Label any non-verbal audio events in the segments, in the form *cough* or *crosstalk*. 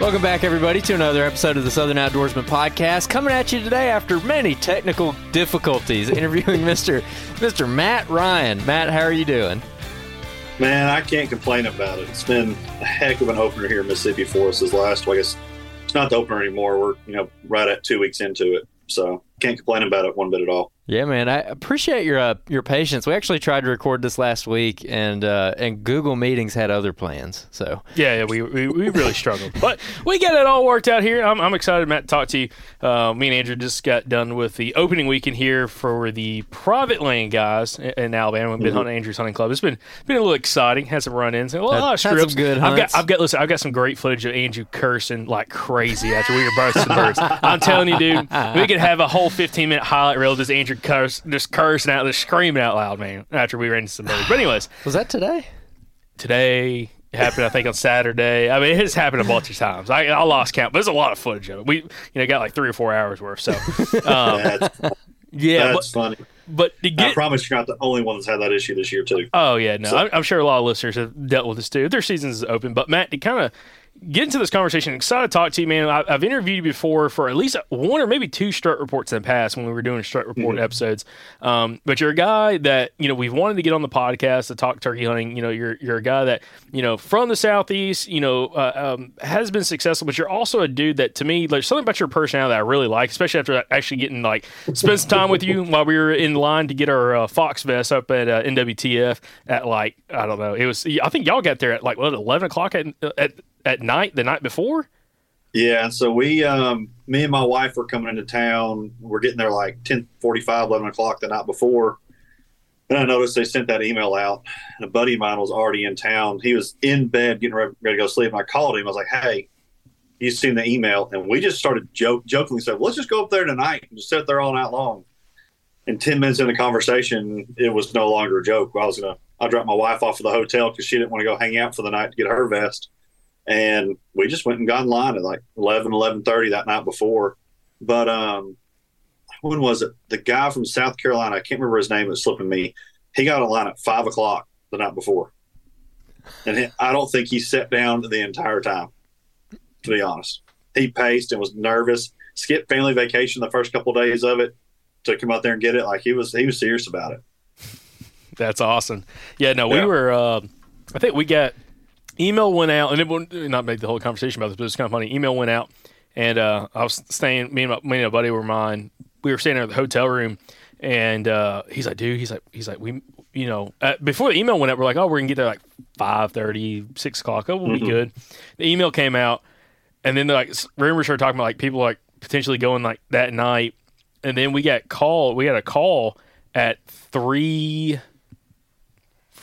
Welcome back, everybody, to another episode of the Southern Outdoorsmen Podcast. Coming at you today after many technical difficulties, *laughs* interviewing Mr. Mr. Matt Ryan. Matt, how are you doing? Man, I can't complain about it. It's been a heck of an opener here in Mississippi for us. This last, well, I guess it's not the opener anymore. We're you know right at two weeks into it, so can't complain about it one bit at all. Yeah, man, I appreciate your uh, your patience. We actually tried to record this last week, and uh, and Google Meetings had other plans. So Yeah, yeah, we, we, we really struggled, *laughs* but we got it all worked out here. I'm, I'm excited, Matt, to talk to you. Uh, me and Andrew just got done with the opening weekend here for the private land guys in, in Alabama. We've been Mm-hmm. hunting Andrew's hunting club. It's been been a little exciting. Had some run-ins, and a lot Had- of had some strips. good I've got. I've got listen. I've got some great footage of Andrew cursing like crazy after we were both some birds. I'm telling you, dude, we could have a whole 15 minute highlight reel of just Andrew curse, just cursing out, just screaming out loud, man. After we ran into some birds. But anyways, *sighs* was that today? today. It happened, I think, on Saturday. I mean, it has happened a bunch of times. I, I lost count, but there's a lot of footage of it. We, you know, got like three or four hours worth. So, *laughs* um, That's, yeah, that's but, funny. but to I promise you're not the only one that's had that issue this year too. oh yeah, no, So- I'm, I'm sure a lot of listeners have dealt with this too. Their season's open, but Matt, to kind of get into this conversation. Excited to talk to you, man. I, have interviewed you before for at least one or maybe two strut reports in the past when we were doing strut report mm-hmm. episodes. Um, but you're a guy that you know we've wanted to get on the podcast to talk turkey hunting. You know, you're you're a guy that you know from the southeast. You know, uh, um, has been successful, but you're also a dude that to me there's something about your personality that I really like, especially after actually getting like spend some time with you while we were in line to get our uh, Fox vest up at uh, NWTF at like I don't know. It was I think y'all got there at like what eleven o'clock at at at night the night before. Yeah, so we, um, me and my wife were coming into town. We're getting there like 10, 45, 11 o'clock the night before. And I noticed they sent that email out. And a buddy of mine was already in town. He was in bed getting ready, ready to go to sleep. And I called him. I was like, hey, you seen the email? And we just started joke, jokingly said, let's just go up there tonight and just sit there all night long. And 10 minutes in the conversation, it was no longer a joke. I was going to, I dropped my wife off at the hotel because she didn't want to go hang out for the night to get her vest and we just went and got in line at like 11 11.30 that night before. But um when was it? The guy from south carolina i can't remember his name it's slipping me. He got in line at 5 o'clock the night before. And he, i don't think he sat down the entire time to be honest. He paced and was nervous. Skipped family vacation the first couple of days of it to come out there and get it. Like he was he was serious about it. That's awesome. Yeah no we yeah. were uh, i think we got email went out, and it would not make the whole conversation about this, but it's kind of funny. Email went out, and uh, I was staying. Me and my, me and a buddy were mine. We were staying in the hotel room, and uh, he's like, "Dude," he's like, "He's like, we, you know, uh, before the email went out, we're like, oh, we're gonna get there like 5.30, 6 o'clock. Oh, we'll mm-hmm. be good." The email came out, and then like rumors started talking about like people like potentially going like that night, and then we got called. We got a call at three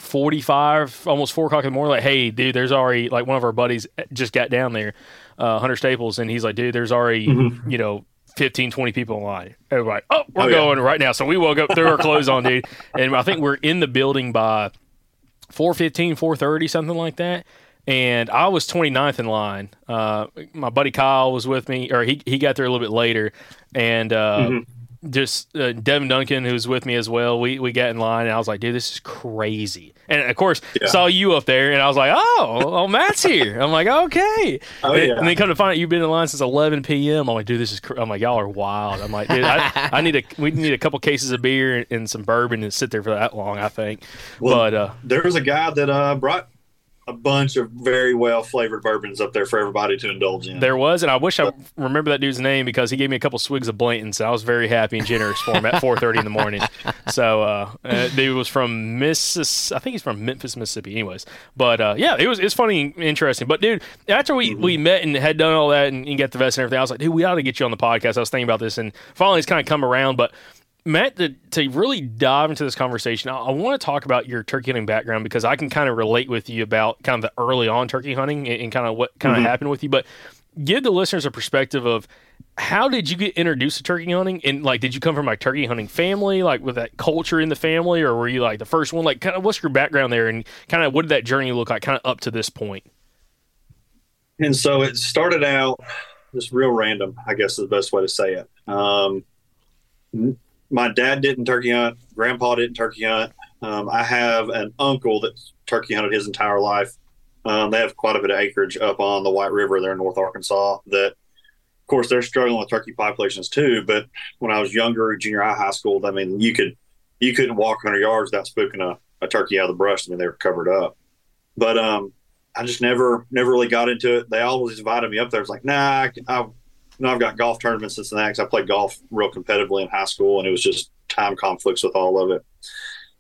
45, almost four o'clock in the morning, like, hey, dude, there's already like one of our buddies just got down there, uh, Hunter Staples, and he's like, dude, there's already, mm-hmm. you know, 15, 20 people in line. And we're like, oh, we're oh, going yeah. right now. So we woke up, threw our clothes on, dude. And I think we're in the building by 415, 430, something like that. And I was 29th in line. Uh, my buddy Kyle was with me, or he, he got there a little bit later. And uh, mm-hmm just uh, Devin Duncan, who's with me as well. We we got in line, and I was like, "Dude, this is crazy." And of course, yeah. saw you up there, and I was like, "Oh, oh, Matt's here." I'm like, "Okay." Oh, and, yeah. and then come to find out you've been in line since 11 p.m. I'm like, "Dude, this is." Cr-. I'm like, "Y'all are wild." I'm like, "Dude, I, *laughs* I, need a we need a couple cases of beer and, some bourbon and sit there for that long." I think. Well, but uh, there was a guy that uh, brought a bunch of very well flavored bourbons up there for everybody to indulge in. There was, and I wish I remember that dude's name because he gave me a couple swigs of Blanton's. So I was very happy and generous for him at 4:30 in the morning. So uh, uh, dude was from Mississippi. I think he's from Memphis, Mississippi. Anyways, but uh, yeah, it was it's funny and interesting. But dude, after we, mm-hmm. we met and had done all that and, and got the vest and everything, I was like, dude, we ought to get you on the podcast. I was thinking about this, and finally it's kind of come around. But Matt, to, to really dive into this conversation, I, I want to talk about your turkey hunting background because I can kind of relate with you about kind of the early on turkey hunting and, and kind of what kind mm-hmm. of happened with you. But give the listeners a perspective of how did you get introduced to turkey hunting and like did you come from like turkey hunting family like with that culture in the family or were you like the first one like kind of what's your background there and kind of what did that journey look like kind of up to this point? point and so it started out just real random i guess is the best way to say it um, my dad didn't turkey hunt. Grandpa didn't turkey hunt. Um, I have an uncle that turkey hunted his entire life. Um, they have quite a bit of acreage up on the White River there in North Arkansas. That, of course, they're struggling with turkey populations too. But when I was younger, junior high, high school, I mean, you could you couldn't walk 100 yards without spooking a, a turkey out of the brush. I mean, they were covered up. But um, I just never never really got into it. They always invited me up there. It's like, nah, I, I you know, I've got golf tournaments and that because I played golf real competitively in high school, and it was just time conflicts with all of it.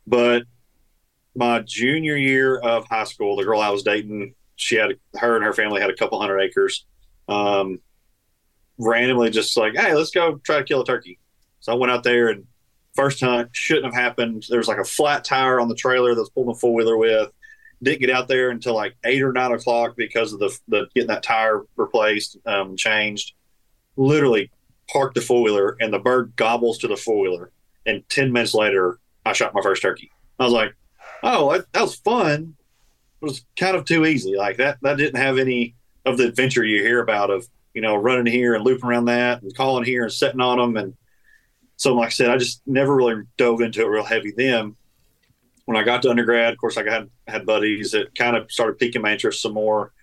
But my junior year of high school, the girl I was dating, she had her and her family had a couple hundred acres. Um, randomly, just like, hey, let's go try to kill a turkey. So I went out there and first hunt shouldn't have happened. There was like a flat tire on the trailer that was pulling a four wheeler with. Didn't get out there until like eight or nine o'clock because of the, the getting that tire replaced, um, changed literally parked the four wheeler and the bird gobbles to the four wheeler. And 10 minutes later, I shot my first turkey. I was like, oh, that, that, was fun. It was kind of too easy. Like that, that didn't have any of the adventure you hear about of, you know, running here and looping around that and calling here and setting on them. And so, like I said, I just never really dove into it real heavy then. When I got to undergrad, of course, I had, had buddies that kind of started piquing my interest some more.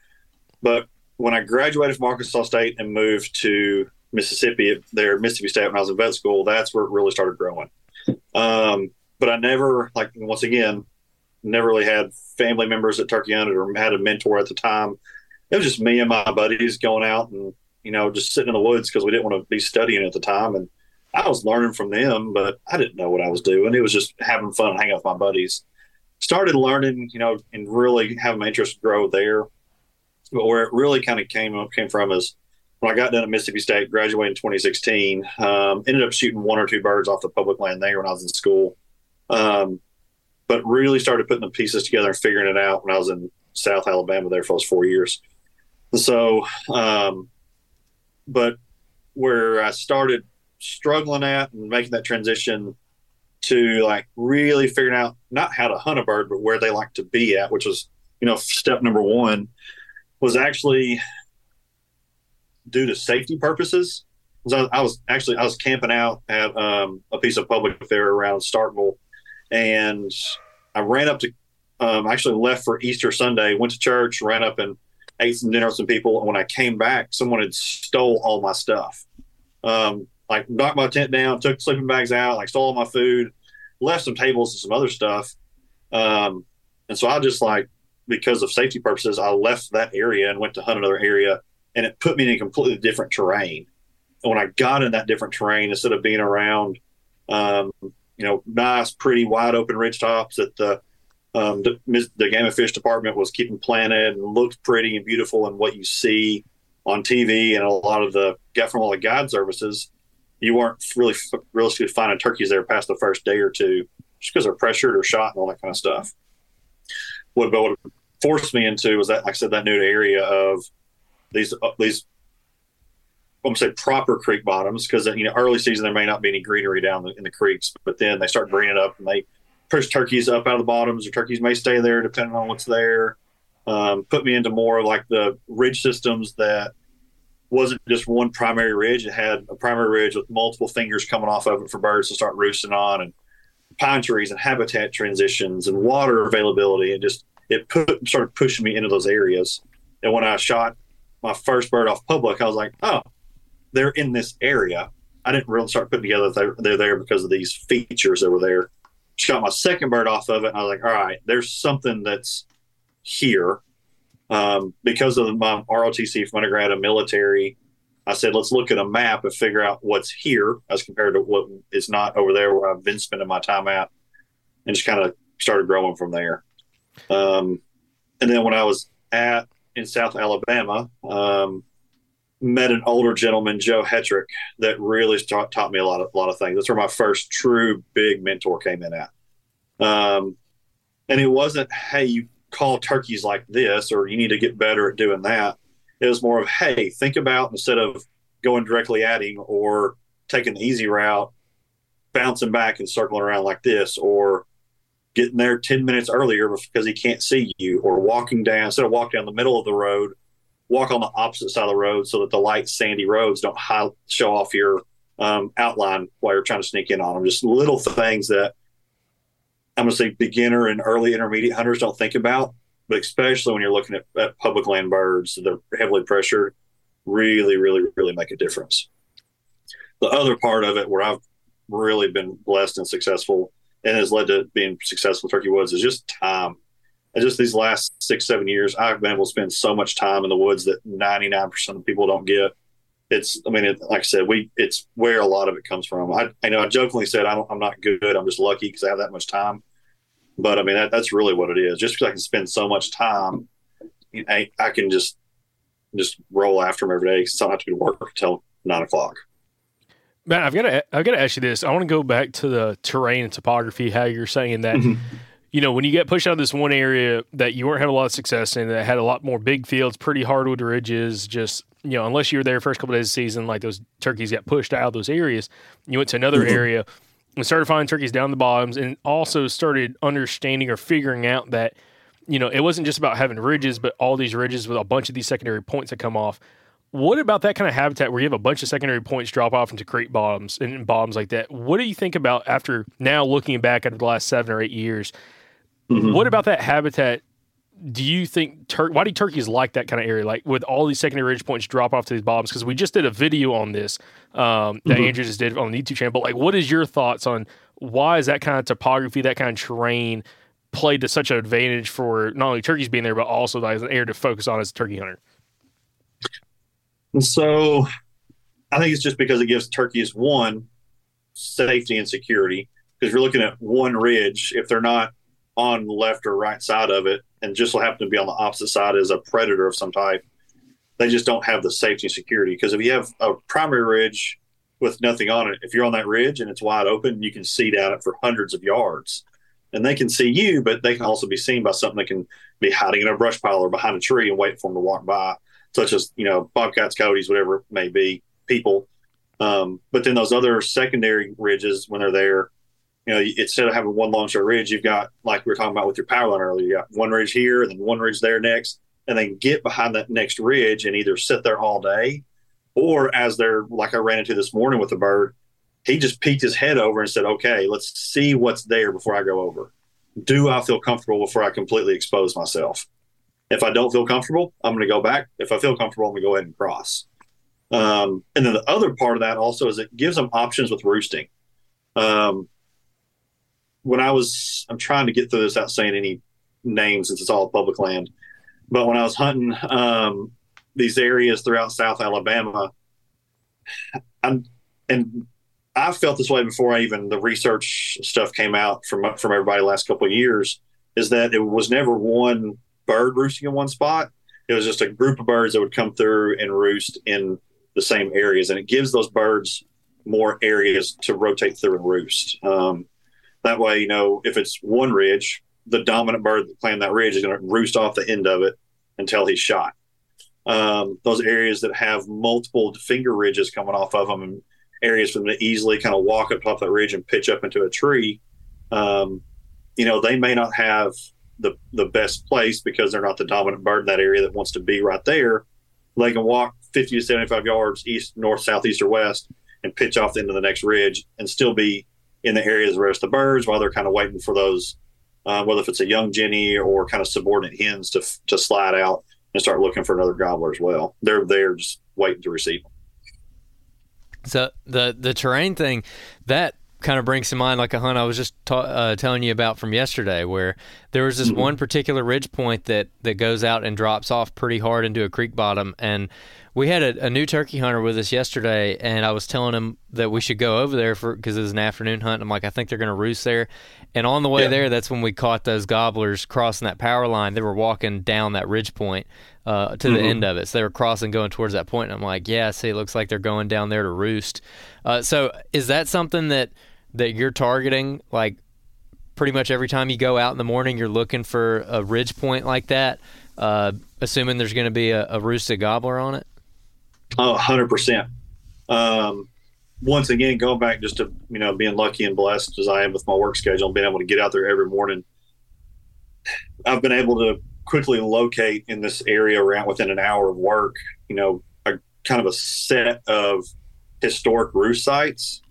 But when I graduated from Arkansas State and moved to Mississippi, there Mississippi State when I was in vet school, that's where it really started growing. Um, but I never, like once again, never really had family members at turkey hunted or had a mentor at the time. It was just me and my buddies going out and you know just sitting in the woods because we didn't want to be studying at the time, and I was learning from them, but I didn't know what I was doing. It was just having fun, hanging out with my buddies. Started learning, you know, and really having my interest grow there. But where it really kind of came came from is when I got done at Mississippi State, graduated in 2016. Um, ended up shooting one or two birds off the public land there when I was in school. Um, but really started putting the pieces together and figuring it out when I was in South Alabama there for those four years. So, um, but where I started struggling at and making that transition to like really figuring out not how to hunt a bird, but where they like to be at, which was, you know, step number one was actually due to safety purposes. So I was actually, I was camping out at um, a piece of public there around Starkville and I ran up to, um, actually left for Easter Sunday, went to church, ran up and ate some dinner with some people. And when I came back, someone had stole all my stuff. Um, like knocked my tent down, took sleeping bags out, like stole all my food, left some tables and some other stuff. Um, and so I just like, because of safety purposes, I left that area and went to hunt another area and it put me in a completely different terrain. And when I got in that different terrain, instead of being around, um, you know, nice, pretty, wide open ridge tops that the um, the, the, game and fish department was keeping planted and looked pretty and beautiful and what you see on TV and a lot of the get from all the guide services, you weren't really realistically finding turkeys there past the first day or two just because they're pressured or shot and all that kind of stuff. What, what forced me into was that, like I said, that new area of these uh, these I'm gonna say proper creek bottoms because you know early season there may not be any greenery down the, in the creeks, but then they start it up and they push turkeys up out of the bottoms, or turkeys may stay there depending on what's there. Um, put me into more like the ridge systems that wasn't just one primary ridge; it had a primary ridge with multiple fingers coming off of it for birds to start roosting on, and pine trees and habitat transitions and water availability, and just it put started pushing me into those areas. And when I shot my first bird off public, I was like, oh, they're in this area. I didn't really start putting together they're, they're there because of these features that were there. Shot my second bird off of it, and I was like, all right, there's something that's here. Um, because of my ROTC from undergrad and military, I said, let's look at a map and figure out what's here as compared to what is not over there where I've been spending my time at, and just kind of started growing from there. Um, and then when I was at in South Alabama, um, met an older gentleman, Joe Hetrick, that really taught, taught me a lot of a lot of things. That's where my first true big mentor came in at. Um, and it wasn't, hey, you call turkeys like this, or you need to get better at doing that. It was more of, hey, think about instead of going directly at him or taking the easy route, bouncing back and circling around like this, or getting there 10 minutes earlier because he can't see you, or walking down instead of walking down the middle of the road, walk on the opposite side of the road so that the light sandy roads don't high, show off your um, outline while you're trying to sneak in on them. Just little things that I'm going to say beginner and early intermediate hunters don't think about, but especially when you're looking at, at public land birds that are heavily pressured, really, really, really make a difference. The other part of it where I've really been blessed and successful and has led to being successful turkey woods is just time and just these last six, seven years, I've been able to spend so much time in the woods that 99% of people don't get. It's, I mean, it, like I said, we, it's where a lot of it comes from. I, I know I jokingly said, I am not good. I'm just lucky because I have that much time. But I mean, that, that's really what it is. Just because I can spend so much time, I, I can just, just roll after them every day because I don't have to go to work until nine o'clock. Man, I've got to, I've got to ask you this. I want to go back to the terrain and topography, how you're saying that. Mm-hmm you know, when you get pushed out of this one area that you weren't having a lot of success in, that had a lot more big fields, pretty hardwood ridges, just, you know, unless you were there first couple of days of the season, like those turkeys got pushed out of those areas, you went to another mm-hmm. area and started finding turkeys down the bottoms and also started understanding or figuring out that, you know, it wasn't just about having ridges, but all these ridges with a bunch of these secondary points that come off. What about that kind of habitat where you have a bunch of secondary points drop off into creek bottoms and bottoms like that? What do you think about after now looking back at the last seven or eight years? Mm-hmm. What about that habitat do you think tur- why do turkeys like that kind of area? Like with all these secondary ridge points drop off to these bottoms? Because we just did a video on this um, that mm-hmm. andrew just did on the youtube channel but like what is your thoughts on why is that kind of topography that kind of terrain played to such an advantage for not only turkeys being there but also like, as an area to focus on as a turkey hunter? So i think it's just because it gives turkeys one safety and security because you're looking at one ridge if they're not on left or right side of it and just so happen to be on the opposite side as a predator of some type, they just don't have the safety and security. Because if you have a primary ridge with nothing on it, if you're on that ridge and it's wide open, you can see down it for hundreds of yards. And they can see you, but they can also be seen by something that can be hiding in a brush pile or behind a tree and wait for them to walk by, such as, you know, bobcats, coyotes, whatever it may be, people. Um, but then those other secondary ridges, when they're there, you know, instead of having one long straight ridge, you've got like we were talking about with your power line earlier, you got one ridge here, and then one ridge there next, and then get behind that next ridge and either sit there all day, or as they're like I ran into this morning with a bird, he just peeked his head over and said, "Okay, let's see what's there before I go over. Do I feel comfortable before I completely expose myself? If I don't feel comfortable, I'm going to go back. If I feel comfortable, I'm going to go ahead and cross." Um, and then the other part of that also is it gives them options with roosting. Um, when I was, I'm trying to get through this without saying any names since it's all public land. But when I was hunting um, these areas throughout South Alabama, I'm, and I felt this way before I even the research stuff came out from from everybody last couple of years. Is that it was never one bird roosting in one spot. It was just a group of birds that would come through and roost in the same areas, and it gives those birds more areas to rotate through and roost. Um, that way, you know, if it's one ridge, the dominant bird that playing that ridge is going to roost off the end of it until he's shot. Um, those areas that have multiple finger ridges coming off of them and areas for them to easily kind of walk up top that ridge and pitch up into a tree, um, you know, they may not have the the best place because they're not the dominant bird in that area that wants to be right there. They can walk 50 to 75 yards east, north, south, east, or west and pitch off the end of the next ridge and still be in the areas where it's the birds while they're kind of waiting for those, uh, whether if it's a young jenny or kind of subordinate hens to to slide out and start looking for another gobbler as well. They're there just waiting to receive them. So the the terrain thing that kind of brings to mind like a hunt I was just ta- uh, telling you about from yesterday, where there was this mm-hmm. one particular ridge point that that goes out and drops off pretty hard into a creek bottom, and we had a, a, new turkey hunter with us yesterday, and I was telling him that we should go over there for because it was an afternoon hunt. I'm like, I think they're going to roost there. And on the way yeah. there, that's when we caught those gobblers crossing that power line. They were walking down that ridge point uh, to mm-hmm. the end of it, so they were crossing, going towards that point. And I'm like, yeah, see, it looks like they're going down there to roost. Uh, so is that something that that you're targeting? Like pretty much every time you go out in the morning, you're looking for a ridge point like that, uh, assuming there's going to be a, a roosted gobbler on it. Oh, 100%. Um, once again, going back just to, you know, being lucky and blessed as I am with my work schedule and being able to get out there every morning, I've been able to quickly locate in this area around within an hour of work, you know, a kind of a set of historic roost sites.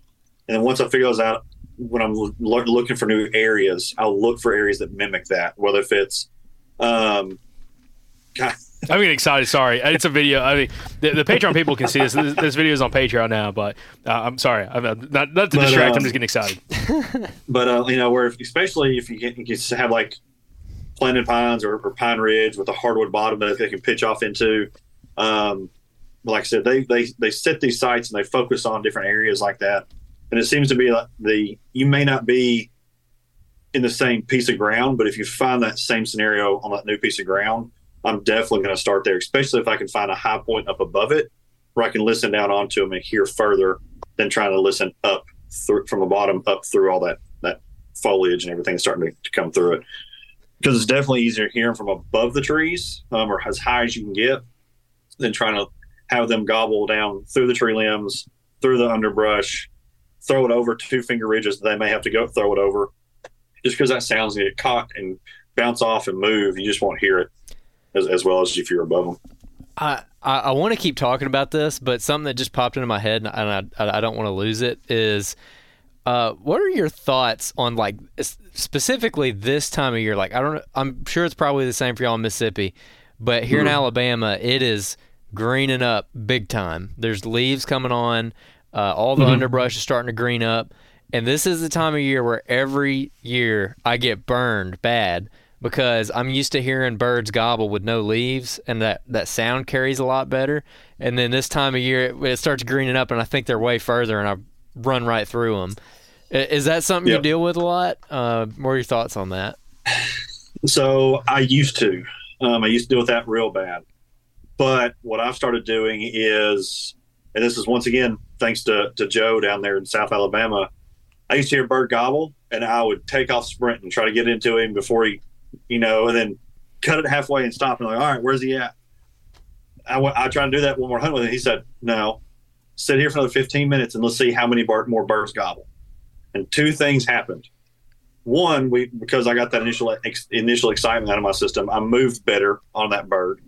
And then once I figure those out, when I'm lo- looking for new areas, I'll look for areas that mimic that, whether if it's, um, God, *laughs* I'm getting excited. Sorry, it's a video. I mean, the, the Patreon people can see this. This, this video is on Patreon now, but uh, I'm sorry. I'm not, not to but, distract. Um, I'm just getting excited. *laughs* but uh, you know, where if, especially if you can, you can have like planted pines or, or, pine ridge with a hardwood bottom that they can pitch off into. Um, like I said, they they they set these sites and they focus on different areas like that. And it seems to be like the you may not be in the same piece of ground, but if you find that same scenario on that new piece of ground I'm definitely going to start there, especially if I can find a high point up above it where I can listen down onto them and hear further than trying to listen up through, from the bottom up through all that that foliage and everything starting to, to come through it. Because it's definitely easier hearing from above the trees um, or as high as you can get than trying to have them gobble down through the tree limbs, through the underbrush, throw it over two finger ridges that they may have to go throw it over. Just because that sounds get caught and bounce off and move, you just won't hear it as, as well as if you're above them. I, I, I want to keep talking about this, but something that just popped into my head, and I, I, I don't want to lose it, is Uh, what are your thoughts on like specifically this time of year? Like, I don't, I'm sure it's probably the same for y'all in Mississippi, but here mm. in mm-hmm. Alabama, it is greening up big time. There's leaves coming on. Uh, all the mm-hmm. underbrush is starting to green up. And this is the time of year where every year I get burned bad because I'm used to hearing birds gobble with no leaves, and that, that sound carries a lot better. And then this time of year, it, it starts greening up, and I think they're way further, and I run right through them. Is that something yep. you deal with a lot? Uh, what are your thoughts on that? So I used to. Um, I used to deal with that real bad. But what I've started doing is, and this is once again thanks to, to Joe down there in South Alabama. I used to hear bird gobble, and I would take off sprint and try to get into him before he, you know, and then cut it halfway and stop and like, all right, where's he at? I, w- I tried to do that one more hunt with him. He said, no, sit here for another 15 minutes and let's see how many bar- more birds gobble. And two things happened. One, we because I got that initial ex- initial excitement out of my system, I moved better on that bird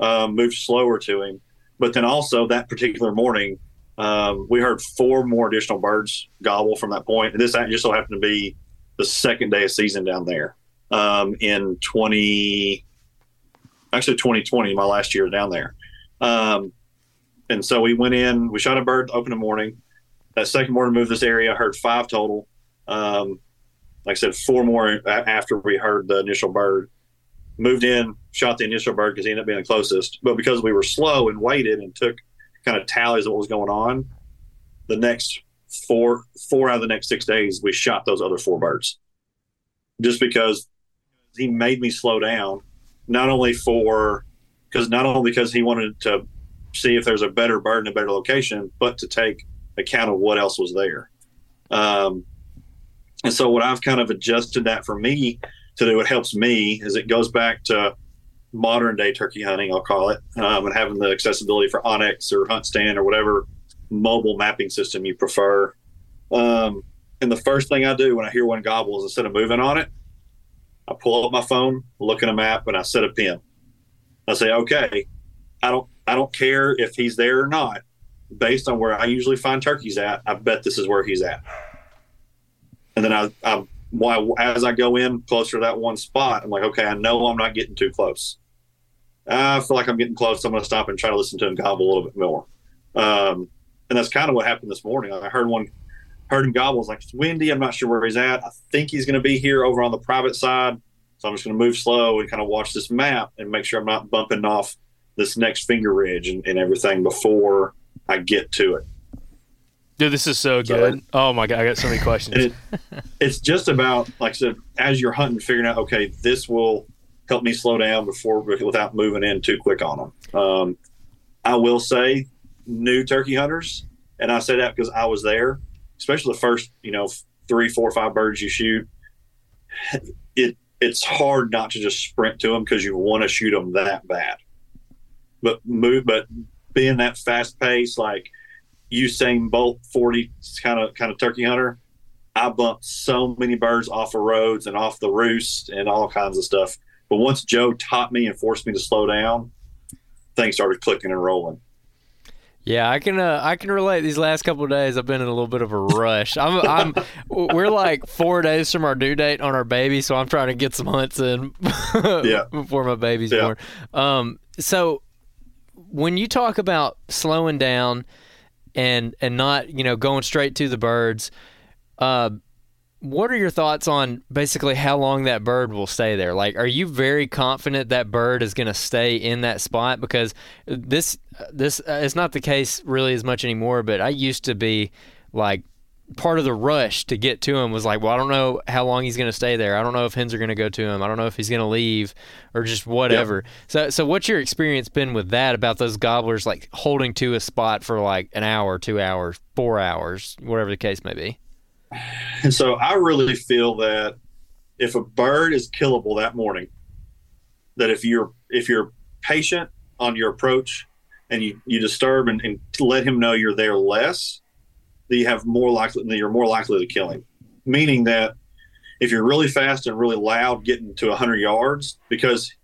um, moved slower to him. But then also that particular morning, um, we heard four more additional birds gobble from that point. And this just so happened to be the second day of season down there um, in 20, actually 2020, my last year down there. Um, and so we went in, we shot a bird open in the morning. That second morning, moved this area. Heard five total. Um, like I said, four more after we heard the initial bird moved in, shot the initial bird because he ended up being the closest. But because we were slow and waited and took kind of tallies of what was going on, the next four four out of the next six days we shot those other four birds. Just because he made me slow down, not only for because not only because he wanted to see if there's a better bird in a better location, but to take account of what else was there. Um, and so what I've kind of adjusted that for me to do. It helps me as it goes back to modern day turkey hunting, I'll call it, um, and having the accessibility for OnX or HuntStand or whatever mobile mapping system you prefer. Um, and the first thing I do when I hear one gobble is instead of moving on it, I pull up my phone, look at a map, and I set a pin. I say, okay, I don't I don't care if he's there or not. Based on where I usually find turkeys at, I bet this is where he's at. And then I, I as I go in closer to that one spot, I'm like, okay, I know I'm not getting too close. I feel like I'm getting close. I'm going to stop and try to listen to him gobble a little bit more. Um, and that's kind of what happened this morning. I heard one, heard him gobble. I was like, it's windy. I'm not sure where he's at. I think he's going to be here over on the private side. So I'm just going to move slow and kind of watch this map and make sure I'm not bumping off this next finger ridge and, and everything before I get to it. Dude, this is so good. So, oh my god, I got so many questions. *laughs* It, it's just about like I said, as you're hunting, figuring out okay, this will help me slow down before without moving in too quick on them. Um, I will say, new turkey hunters, and I say that because I was there, especially the first you know three, four, five birds you shoot. It it's hard not to just sprint to them because you want to shoot them that bad. But move, but being that fast pace, like Usain Bolt 40 kind of kind of turkey hunter, I bumped so many birds off of roads and off the roost and all kinds of stuff. But once Joe taught me and forced me to slow down, things started clicking and rolling. Yeah, I can uh, I can relate. These last couple of days, I've been in a little bit of a rush. I'm I'm *laughs* we're like four days from our due date on our baby, so I'm trying to get some hunts in *laughs* yeah. before my baby's yeah. born. Um, so when you talk about slowing down and and not you know going straight to the birds. Uh, what are your thoughts on basically how long that bird will stay there? Like, are you very confident that bird is going to stay in that spot? Because this this uh, is not the case really as much anymore. But I used to be like part of the rush to get to him was like, well, I don't know how long he's going to stay there. I don't know if hens are going to go to him. I don't know if he's going to leave or just whatever. Yep. So, so what's your experience been with that about those gobblers like holding to a spot for like an hour, two hours, four hours, whatever the case may be? And so I really feel that if a bird is killable that morning, that if you're if you're patient on your approach and you, you disturb and, and let him know you're there less, that you have more likely that you're more likely to kill him. Meaning that if you're really fast and really loud, getting to 100 yards, because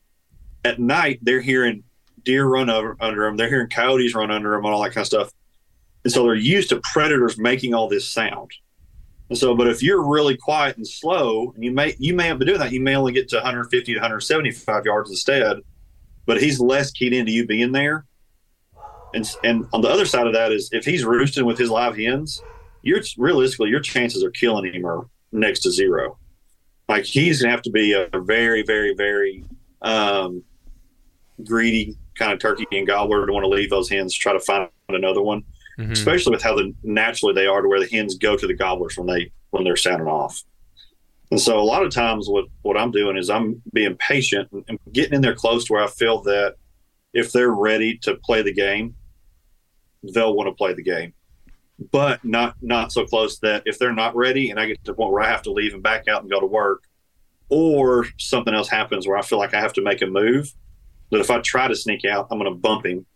at night they're hearing deer run over, under them, they're hearing coyotes run under them, and all that kind of stuff. And so they're used to predators making all this sound. And so, but if you're really quiet and slow, and you may you may have been doing that, you may only get to 150 to 175 yards instead. But he's less keyed into you being there. And and on the other side of that is if he's roosting with his live hens, you're realistically your chances are killing him are next to zero. Like he's gonna have to be a very, very, very um, greedy kind of turkey and gobbler to want to leave those hens try to find another one mm-hmm. especially with how the naturally they are to where the hens go to the gobblers when they when they're sounding off. And so a lot of times what what I'm doing is I'm being patient and getting in there close to where I feel that if they're ready to play the game, they'll want to play the game. But not not so close that if they're not ready and I get to the point where I have to leave and back out and go to work, or something else happens where I feel like I have to make a move, that if I try to sneak out, I'm going to bump him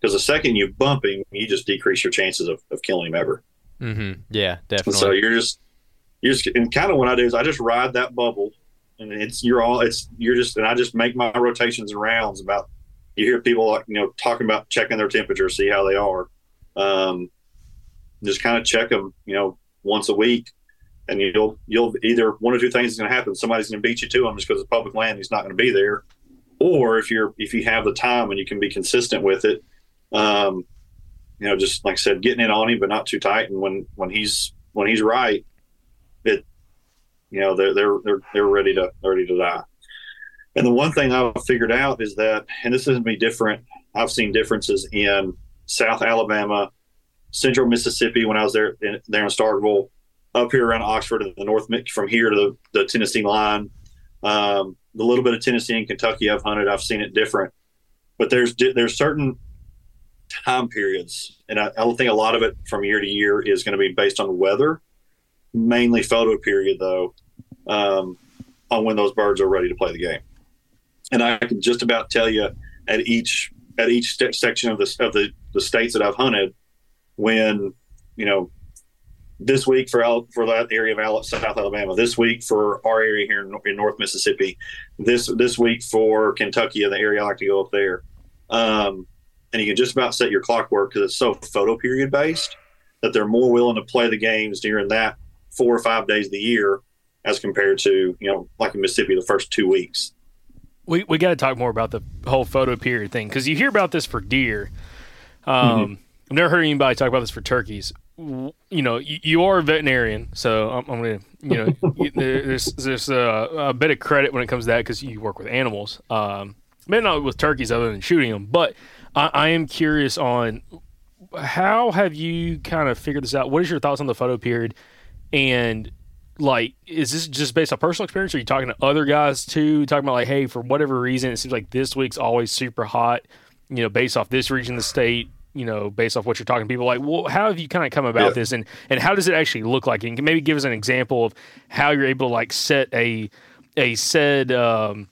because the second you bump him, you just decrease your chances of, of killing him ever. Mm-hmm. Yeah, definitely. And so you're just you're just and kind of what I do is I just ride that bubble, and it's you're all it's you're just and I just make my rotations and rounds about. You hear people like you know talking about checking their temperature, see how they are. Um, just kind of check them, you know, once a week, and you'll you'll either one or two things is going to happen. Somebody's going to beat you to them just because it's public land. He's not going to be there, or if you're if you have the time and you can be consistent with it, um, you know, just like I said, getting it on him, but not too tight. And when, when he's, when he's right, it, you know, they're, they're, they're, they're ready to, ready to die. And the one thing I've figured out is that, and this isn't be different. I've seen differences in South Alabama, Central Mississippi when I was there in, there in Starkville, up here around Oxford and the north from here to the, the Tennessee line. Um, the little bit of Tennessee and Kentucky I've hunted, I've seen it different. But there's there's certain time periods, and I, I think a lot of it from year to year is going to be based on weather, mainly photo period though, um, on when those birds are ready to play the game. And I can just about tell you at each at each st- section of the of the, the states that I've hunted when you know this week for for that area of South Alabama, this week for our area here in, in, North Mississippi, this this week for Kentucky, and the area I like to go up there. Um, and you can just about set your clockwork because it's so photo period based that they're more willing to play the games during that four or five days of the year as compared to you know like in Mississippi the first two weeks. We we got to talk more about the whole photo period thing because you hear about this for deer. Um, mm-hmm. I've never heard anybody talk about this for turkeys. You know, you, you are a veterinarian, so I'm, I'm gonna, you know, *laughs* there's there's a, a, bit of credit when it comes to that because you work with animals. Um, maybe not with turkeys other than shooting them, but I, I am curious on how have you kind of figured this out? What is your thoughts on the photo period? And like, is this just based on personal experience? Or are you talking to other guys too? Talking about like, hey, for whatever reason, it seems like this week's always super hot. You know, based off this region of the state. You know, based off what you're talking to people, like, well, how have you kind of come about yeah. this, and and how does it actually look like? And maybe give us an example of how you're able to like set a a said um,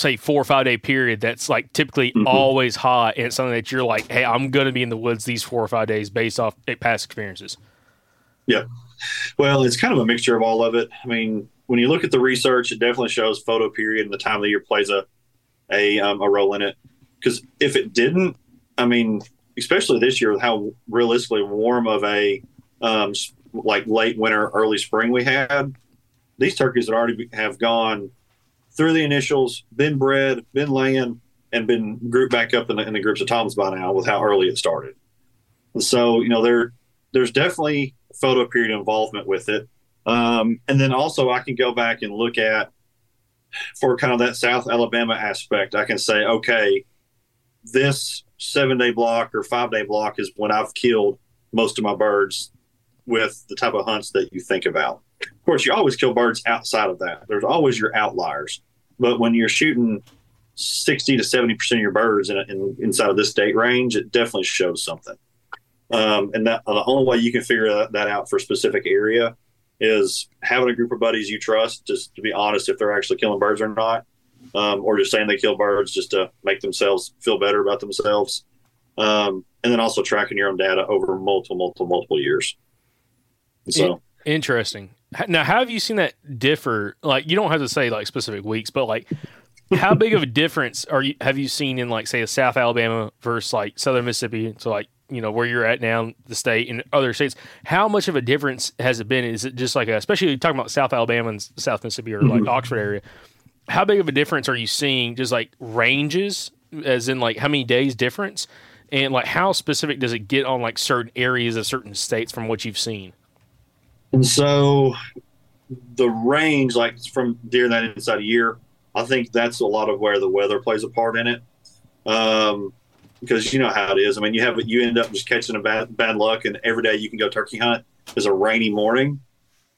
say four or five day period that's like typically mm-hmm. always hot and it's something that you're like hey i'm going to be in the woods these four or five days based off past experiences. Yeah. Well it's kind of a mixture of all of it. I mean when you look at the research it definitely shows photo period and the time of the year plays a a, um, a role in it. Because if it didn't i mean especially this year with how realistically warm of a um, like late winter early spring we had these turkeys that already have gone through the initials, been bred, been laying, and been grouped back up in the, in the groups of toms by now with how early it started. And so, you know, there there's definitely photo period involvement with it. Um, and then also I can go back and look at for kind of that South Alabama aspect. I can say, okay, this seven day block or five day block is when I've killed most of my birds with the type of hunts that you think about. Of course, you always kill birds outside of that. There's always your outliers. But when you're shooting 60 to 70% of your birds in, in, inside of this date range, it definitely shows something. Um, and that the only way you can figure that, that, out for a specific area is having a group of buddies you trust, just to be honest, if they're actually killing birds or not, um, or just saying they kill birds just to make themselves feel better about themselves. Um, and then also tracking your own data over multiple, multiple, multiple years. So interesting. Now, how have you seen that differ? Like, you don't have to say like specific weeks, but like, how big of a difference are you have you seen in like say a South Alabama versus like Southern Mississippi? So like you know where you're at now, the state and other states. How much of a difference has it been? Is it just like, a, especially talking about South Alabama and South Mississippi or like Mhm. Oxford area? How big of a difference are you seeing? Just like ranges, as in like how many days difference, and like how specific does it get on like certain areas of certain states from what you've seen? And so the range, like from during that inside a year, I think that's a lot of where the weather plays a part in it. Um, because you know how it is. I mean, you have you end up just catching a bad bad luck, and every day you can go turkey hunt is a rainy morning.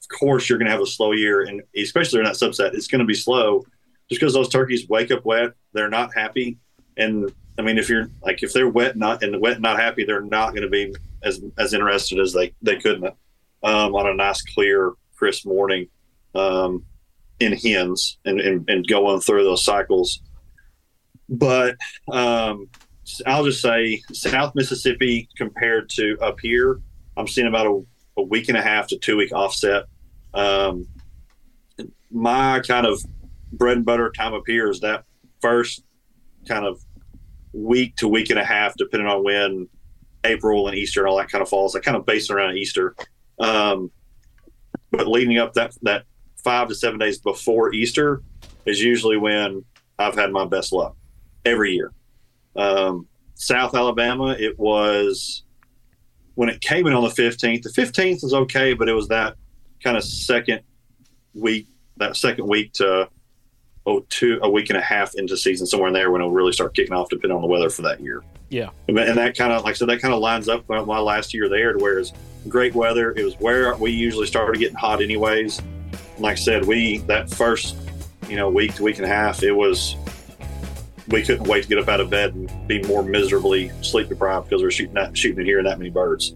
Of course, you're going to have a slow year, and especially in that subset, it's going to be slow, just because those turkeys wake up wet. They're not happy, and I mean, if you're like if they're wet not and wet not happy, they're not going to be as as interested as they they could um, on a nice clear crisp morning um, in hens and, and and going through those cycles. But um, I'll just say South Mississippi compared to up here, I'm seeing about a, a week and a half to two week offset. Um, my kind of bread and butter time up here is that first kind of week to week and a half, depending on when April and Easter and all that kind of falls. I kind of base it around Easter. Um, but leading up that that five to seven days before Easter is usually when I've had my best luck every year. Um, South Alabama, it was when it came in on the 15th. The 15th was okay, but it was that kind of second week, that second week to oh two a week and a half into season somewhere in there when it'll really start kicking off, depending on the weather for that year. Yeah. And that kind of, like I said, that kind of lines up my last year there to where it's great weather. It was where we usually started getting hot, anyways. Like I said, we that first, you know, week to week and a half, it was we couldn't wait to get up out of bed and be more miserably sleep deprived because we're shooting that shooting and hearing that many birds.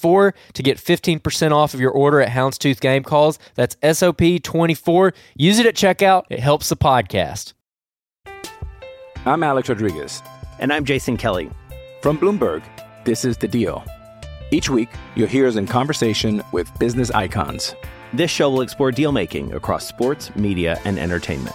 to get 15% off of your order at Houndstooth Game Calls. That's SOP24. Use it at checkout. It helps the podcast. I'm Alex Rodriguez. And I'm Jason Kelly. From Bloomberg, this is The Deal. Each week, you'll hear us in conversation with business icons. This show will explore deal making across sports, media, and entertainment.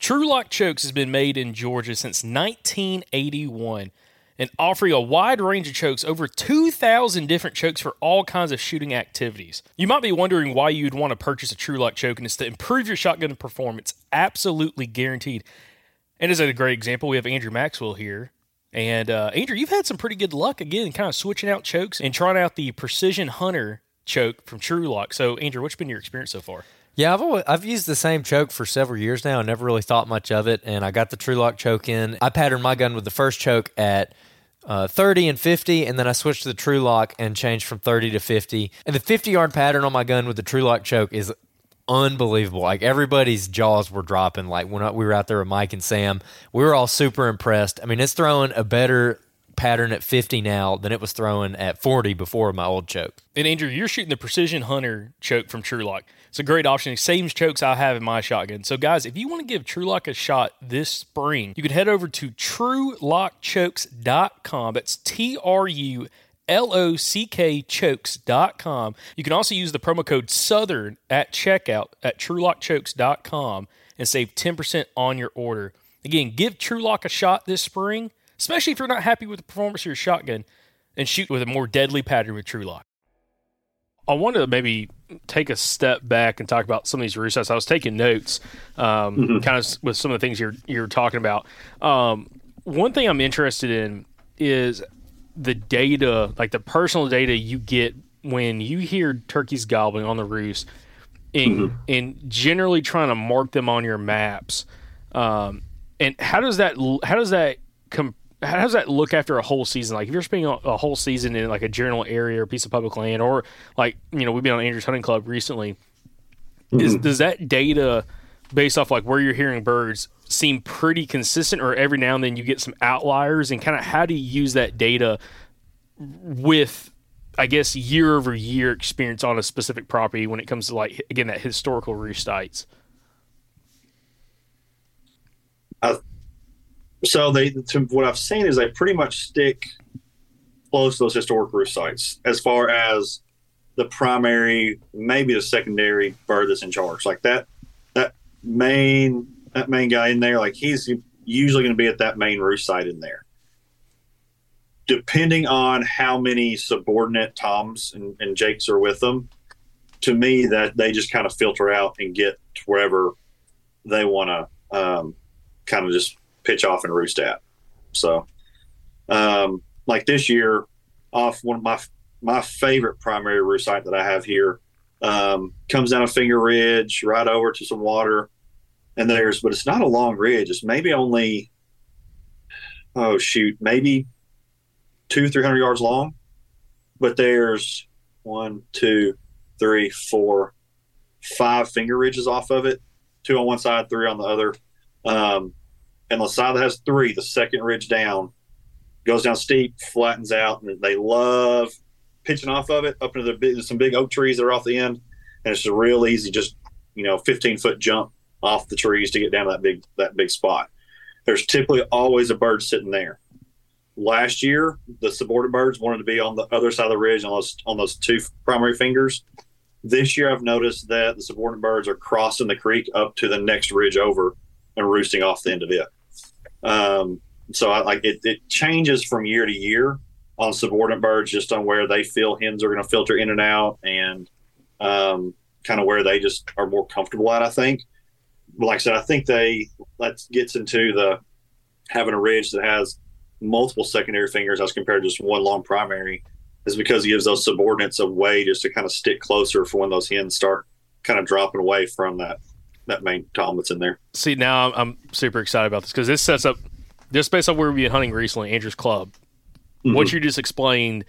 TruLock Chokes has been made in Georgia since 1981 and offering a wide range of chokes, over 2,000 different chokes for all kinds of shooting activities. You might be wondering why you'd want to purchase a TruLock choke, and it's to improve your shotgun performance. Absolutely guaranteed. And as a great example, we have Andrew Maxwell here. And uh, Andrew, you've had some pretty good luck again, kind of switching out chokes and trying out the Precision Hunter choke from TruLock. So, Andrew, what's been your experience so far? Yeah, I've always, I've used the same choke for several years now. I never really thought much of it, and I got the TruLock choke in. I patterned my gun with the first choke at uh, 30 and 50, and then I switched to the TruLock and changed from 30 to 50. And the 50 yard pattern on my gun with the TruLock choke is unbelievable. Like everybody's jaws were dropping. Like when we were out there with Mike and Sam, we were all super impressed. I mean, it's throwing a better pattern at 50 now than it was throwing at 40 before my old choke. And Andrew, you're shooting the Precision Hunter choke from TruLock. It's a great option. Same chokes I have in my shotgun. So, guys, if you want to give TruLock a shot this spring, you can head over to TruLockChokes.com. That's T R U L O C K chokes.com. You can also use the promo code Southern at checkout at TruLockChokes.com and save 10% on your order. Again, give TruLock a shot this spring, especially if you're not happy with the performance of your shotgun, and shoot with a more deadly pattern with TruLock. I want to maybe take a step back and talk about some of these sites. I was taking notes, um, mm-hmm. kind of with some of the things you're you're talking about. Um, one thing I'm interested in is the data, like the personal data you get when you hear turkeys gobbling on the roost, and mm-hmm. and generally trying to mark them on your maps. Um, and how does that how does that com- how does that look after a whole season? Like if you're spending a whole season in like a general area or a piece of public land, or like you know we've been on Andrews Hunting Club recently, mm-hmm. is does that data based off like where you're hearing birds seem pretty consistent, or every now and then you get some outliers, and kind of how do you use that data with I guess year over year experience on a specific property when it comes to like again that historical roost sites. I so they, what I've seen is they pretty much stick close to those historic roost sites as far as the primary, maybe the secondary bird that's in charge. Like that, that main, that main guy in there, like he's usually going to be at that main roost site in there. Depending on how many subordinate Toms and, and Jakes are with them, to me that they just kind of filter out and get to wherever they want to um, kind of just pitch off and roost at. So, um, like this year, off one of my my favorite primary roost site that I have here um, comes down a finger ridge right over to some water, and there's but it's not a long ridge. It's maybe only oh shoot, maybe two three hundred yards long, but there's one, two, three, four, five finger ridges off of it, two on one side, three on the other. Um, and the side that has three, the second ridge down, goes down steep, flattens out, and they love pitching off of it up into the some big oak trees that are off the end, and it's a real easy, just you know, 15 foot jump off the trees to get down to that big that big spot. There's typically always a bird sitting there. Last year, the subordinate birds wanted to be on the other side of the ridge on those on those two primary fingers. This year, I've noticed that the subordinate birds are crossing the creek up to the next ridge over and roosting off the end of it. Um, so I like it, it changes from year to year on subordinate birds, just on where they feel hens are going to filter in and out and um, kind of where they just are more comfortable at, I think. Like I said, I think they that gets into the having a ridge that has multiple secondary fingers as compared to just one long primary is because it gives those subordinates a way just to kind of stick closer for when those hens start kind of dropping away from that that main tom that's in there. See, now I'm super excited about this because this sets up just based on where we've been hunting recently, Andrew's Club. Mm-hmm. What you just explained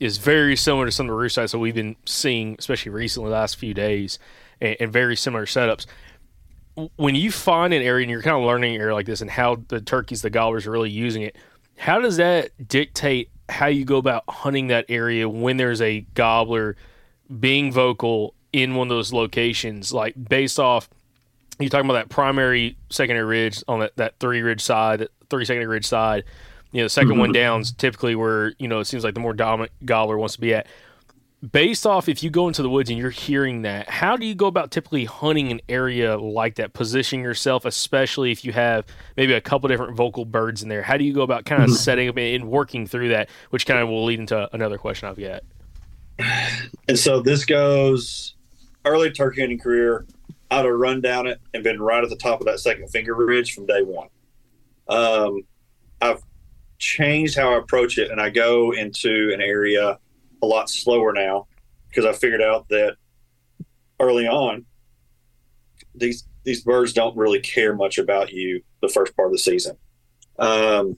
is very similar to some of the roost sites that we've been seeing, especially recently the last few days, and, and very similar setups. When you find an area and you're kind of learning an area like this and how the turkeys, the gobblers are really using it, how does that dictate how you go about hunting that area when there's a gobbler being vocal in one of those locations, like based off – you're talking about that primary secondary ridge on that, that three ridge side, three secondary ridge side. You know, the 2nd mm-hmm. one down's typically where, you know, it seems like the more dominant gobbler wants to be at. Based off if you go into the woods and you're hearing that, how do you go about typically hunting an area like that, positioning yourself, especially if you have maybe a couple different vocal birds in there? How do you go about kind of mm-hmm. setting up and working through that, which kind of will lead into another question I've got. And so this goes early turkey hunting career I'd have run down it and been right at the top of that second finger ridge from day one. Um, I've changed how I approach it, and I go into an area a lot slower now because I figured out that early on these these birds don't really care much about you the first part of the season. Um,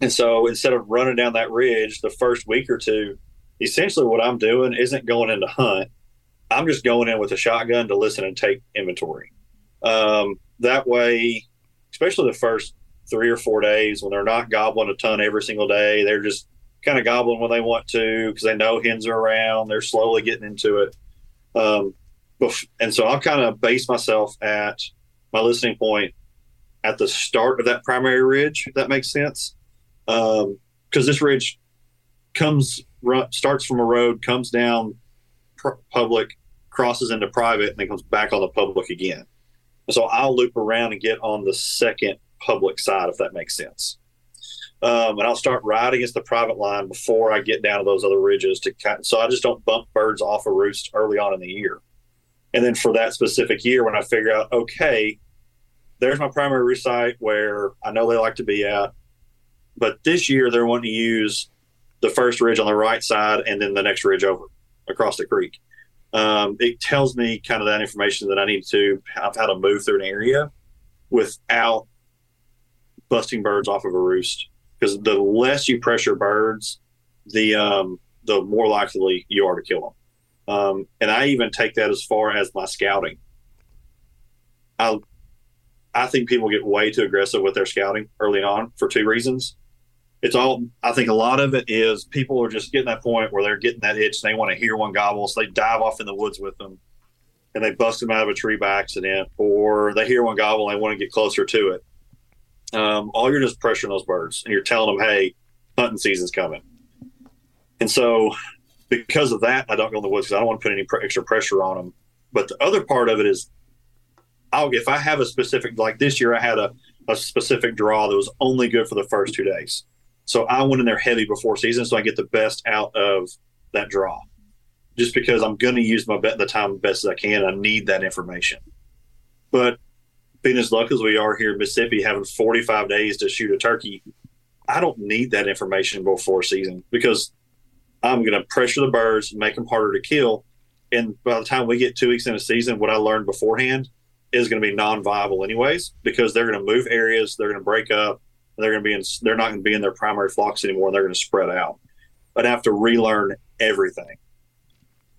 and so instead of running down that ridge the first week or two, essentially what I'm doing isn't going into hunt I'm just going in with a shotgun to listen and take inventory. Um, that way, especially the first three or four days when they're not gobbling a ton every single day, they're just kind of gobbling when they want to because they know hens are around. They're slowly getting into it. Um, and so I'll kind of base myself at my listening point at the start of that primary ridge, if that makes sense. Because um, this ridge comes, starts from a road, comes down public, crosses into private, and then comes back on the public again. So I'll loop around and get on the second public side, if that makes sense. Um, and I'll start right against the private line before I get down to those other ridges to. So I just don't bump birds off a roost early on in the year. And then for that specific year, when I figure out, okay, there's my primary roost site where I know they like to be at, but this year they're wanting to use the first ridge on the right side and then the next ridge over across the creek. Um, it tells me kind of that information that I need to have how to move through an area without busting birds off of a roost. Because the less you pressure birds, the um, the more likely you are to kill them. Um, and I even take that as far as my scouting. I I think people get way too aggressive with their scouting early on for two reasons. It's all I think a lot of it is people are just getting that point where they're getting that itch they want to hear one gobble, so they dive off in the woods with them and they bust them out of a tree by accident, or they hear one gobble and they want to get closer to it. Um, all you're just pressuring those birds and you're telling them, hey, hunting season's coming. And so because of that, I don't go in the woods because I don't want to put any extra pressure on them. But the other part of it is, I'll if I have a specific like this year, I had a, a specific draw that was only good for the first two days. So I went in there heavy before season, so I get the best out of that draw. Just because I'm going to use my bet the time best as I can, I need that information. But being as lucky as we are here in Mississippi, having 45 days to shoot a turkey, I don't need that information before season because I'm going to pressure the birds, make them harder to kill. And by the time we get two weeks in a season, what I learned beforehand is going to be non-viable anyways because they're going to move areas, they're going to break up, they're going to be in, they're not going to be in their primary flocks anymore. They're going to spread out. But I have to relearn everything.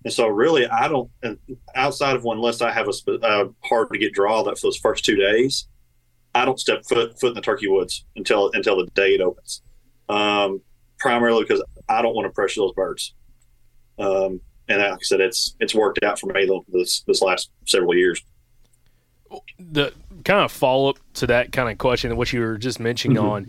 And so, really, I don't. outside of one, unless I have a uh, hard to get draw that for those first two days, I don't step foot foot in the turkey woods until until the day it opens. Um, primarily because I don't want to pressure those birds. Um, and like I said, it's it's worked out for me this this last several years. The kind of follow up to that kind of question and what you were just mentioning mm-hmm. on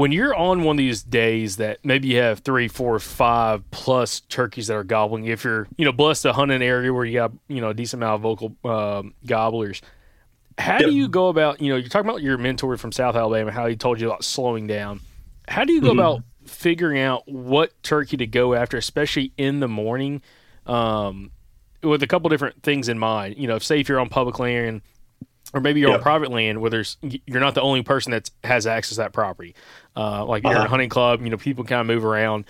when you're on one of these days that maybe you have three, four, five plus turkeys that are gobbling, if you're you know blessed to hunt an area where you got you know a decent amount of vocal um, gobblers, how yep. do you go about you know you're talking about your mentor from South Alabama, how he told you about slowing down. How do you go mm-hmm. about figuring out what turkey to go after, especially in the morning, um, with a couple different things in mind. You know, say if you're on public land or maybe you're on private land where there's you're not the only person that has access to that property. Uh, like uh-huh. you're a hunting club, you know, people kind of move around.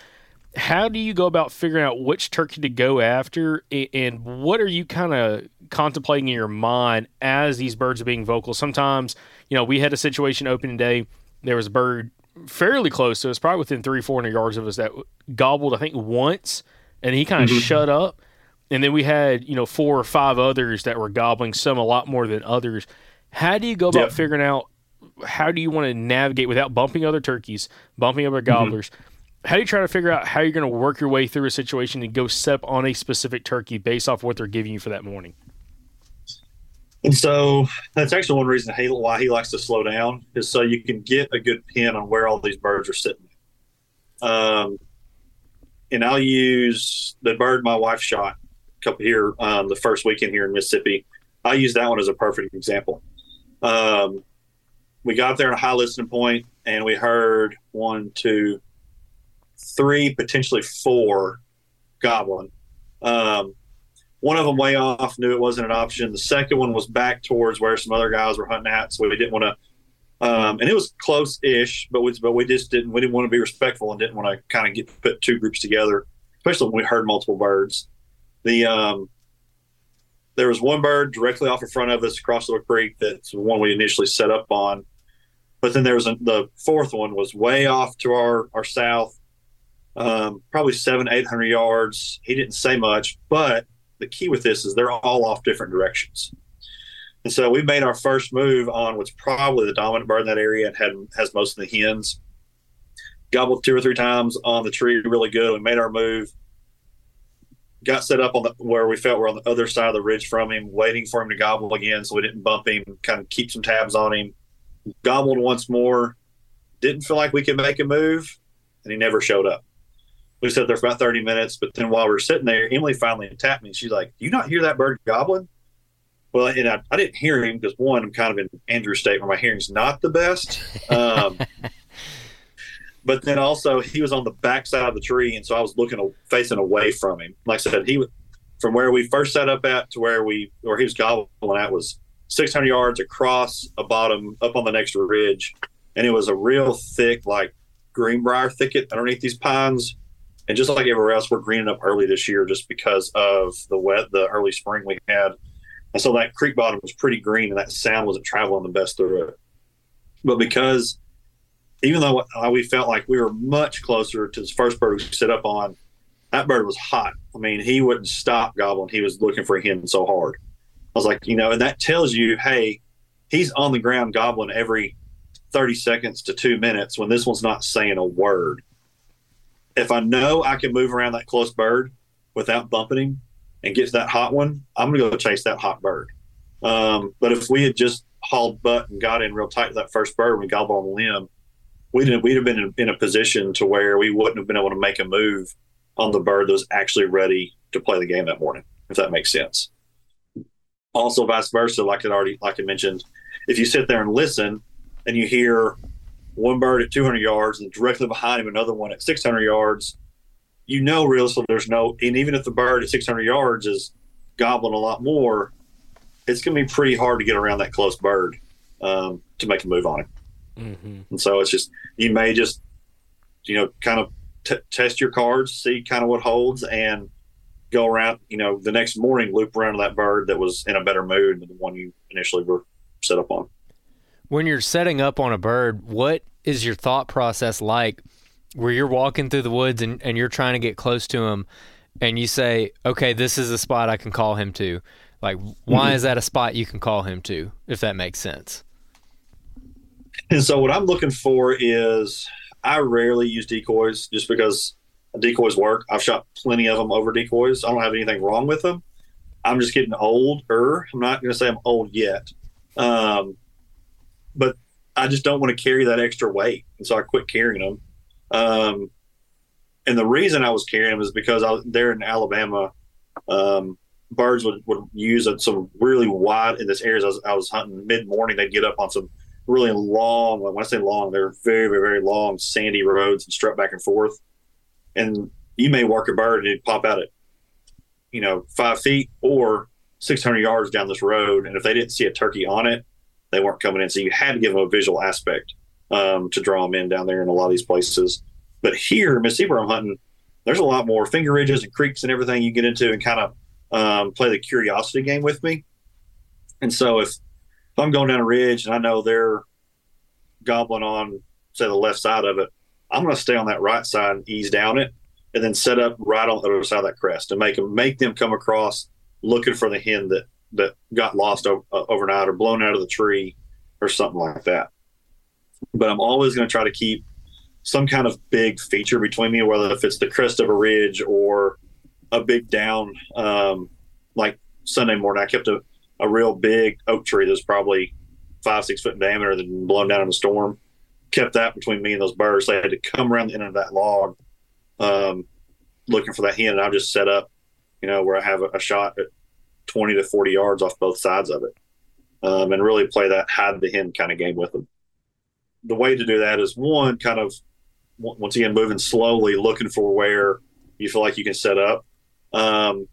How do you go about figuring out which turkey to go after, and what are you kind of contemplating in your mind as these birds are being vocal? Sometimes, you know, we had a situation opening day. There was a bird fairly close so it's probably within three, four hundred yards of us that gobbled, I think, once, and he kind of mm-hmm. shut up. And then we had, you know, four or five others that were gobbling, some a lot more than others. How do you go about yep. figuring out how do you want to navigate without bumping other turkeys, bumping other mm-hmm. gobblers? Mm-hmm. How do you try to figure out how you're going to work your way through a situation and go step on a specific turkey based off what they're giving you for that morning? And so that's actually one reason he, why he likes to slow down is so you can get a good pin on where all these birds are sitting. Um, and I'll use the bird my wife shot couple here um, the first weekend here in Mississippi. I use that one as a perfect example. Um, we got there at a high listening point and we heard one, two, three, potentially four gobbling. Um, one of them way off, knew it wasn't an option. The second one was back towards where some other guys were hunting at, so we didn't want to. Um, and it was close-ish, but we but we just didn't we didn't want to be respectful and didn't want to kind of get put two groups together, especially when we heard multiple birds. The um, there was one bird directly off in front of us across the creek. That's the one we initially set up on, but then there was a, the fourth one was way off to our our south, um, probably seven eight hundred yards. He didn't say much, but the key with this is they're all off different directions. And so we made our first move on what's probably the dominant bird in that area and had has most of the hens. Gobbled two or three times on the tree really good. We made our move. Got set up on the where we felt we're on the other side of the ridge from him, waiting for him to gobble again so we didn't bump him, kind of keep some tabs on him. Gobbled once more. Didn't feel like we could make a move, and he never showed up we sat there for about 30 minutes. But then while we were sitting there, Emily finally tapped me. She's like, you not hear that bird gobbling? Well, and I, I didn't hear him because one, I'm kind of in Andrew's state where my hearing's not the best. Um, *laughs* but then also he was on the back side of the tree, and so I was looking facing away from him. Like I said, he was from where we first set up at to where we where he was gobbling at was 600 yards across a bottom up on the next ridge, and it was a real thick like greenbrier thicket underneath these pines and just like everywhere else, we're greening up early this year just because of the wet, the early spring we had. And so that creek bottom was pretty green and that sound wasn't traveling the best through it. But because even though we felt like we were much closer to this first bird we set up on, that bird was hot. I mean, he wouldn't stop gobbling. He was looking for hen so hard. I was like, you know, and that tells you, hey, he's on the ground gobbling every 30 seconds to two minutes when this one's not saying a word if I know I can move around that close bird without bumping him and get to that hot one, I'm going to go chase that hot bird. Um, but if we had just hauled butt and got in real tight to that first bird and we gobbled on the limb, we'd we'd have been in, a position to where we wouldn't have been able to make a move on the bird that was actually ready to play the game that morning, if that makes sense. Also, vice versa, like it already, like I mentioned, if you sit there and listen and you hear one bird at 200 yards and directly behind him another one at 600 yards, you know realistically there's no, and even if the bird at 600 yards is gobbling a lot more, it's going to be pretty hard to get around that close bird um, to make a move on it. Mm-hmm. And so it's just, you may just, you know, kind of t- test your cards, see kind of what holds, and go around, you know, the next morning loop around that bird that was in a better mood than the one you initially were set up on. When you're setting up on a bird, what is your thought process like where you're walking through the woods and, and you're trying to get close to him and you say, okay, this is a spot I can call him to? Like, why mm-hmm. is that a spot you can call him to, if that makes sense? And so, what I'm looking for is I rarely use decoys just because decoys work. I've shot plenty of them over decoys. I don't have anything wrong with them. I'm just getting older. I'm not going to say I'm old yet. Um, but I just don't want to carry that extra weight, and so I quit carrying them. Um, and the reason I was carrying them is because I was there in Alabama. Um, birds would, would use some really wide in this area. I was, I was hunting mid morning. They'd get up on some really long. When I say long, they're very, very, very long, sandy roads and strut back and forth. And you may work a bird and it'd pop out at, you know, five feet or 600 yards down this road. And if they didn't see a turkey on it, they weren't coming in. So you had to give them a visual aspect um, to draw them in down there in a lot of these places. But here, where I'm hunting, there's a lot more finger ridges and creeks and everything you get into and kind of um, play the curiosity game with me. And so if, if I'm going down a ridge and I know they're gobbling on, say, the left side of it, I'm going to stay on that right side and ease down it, and then set up right on the other side of that crest and make them make them come across looking for the hen that that got lost uh, overnight or blown out of the tree or something like that. But I'm always going to try to keep some kind of big feature between me, whether if it's the crest of a ridge or a big down. Um, like Sunday morning, I kept a, a real big oak tree that's probably five, six foot in diameter that been blown down in a storm. Kept that between me and those birds. They had to come around the end of that log um, looking for that hen. And I just set up, you know, where I have a, a shot at 20 to 40 yards off both sides of it um, and really play that hide the hen kind of game with them. The way to do that is one, kind of once again, moving slowly, looking for where you feel like you can set up, um,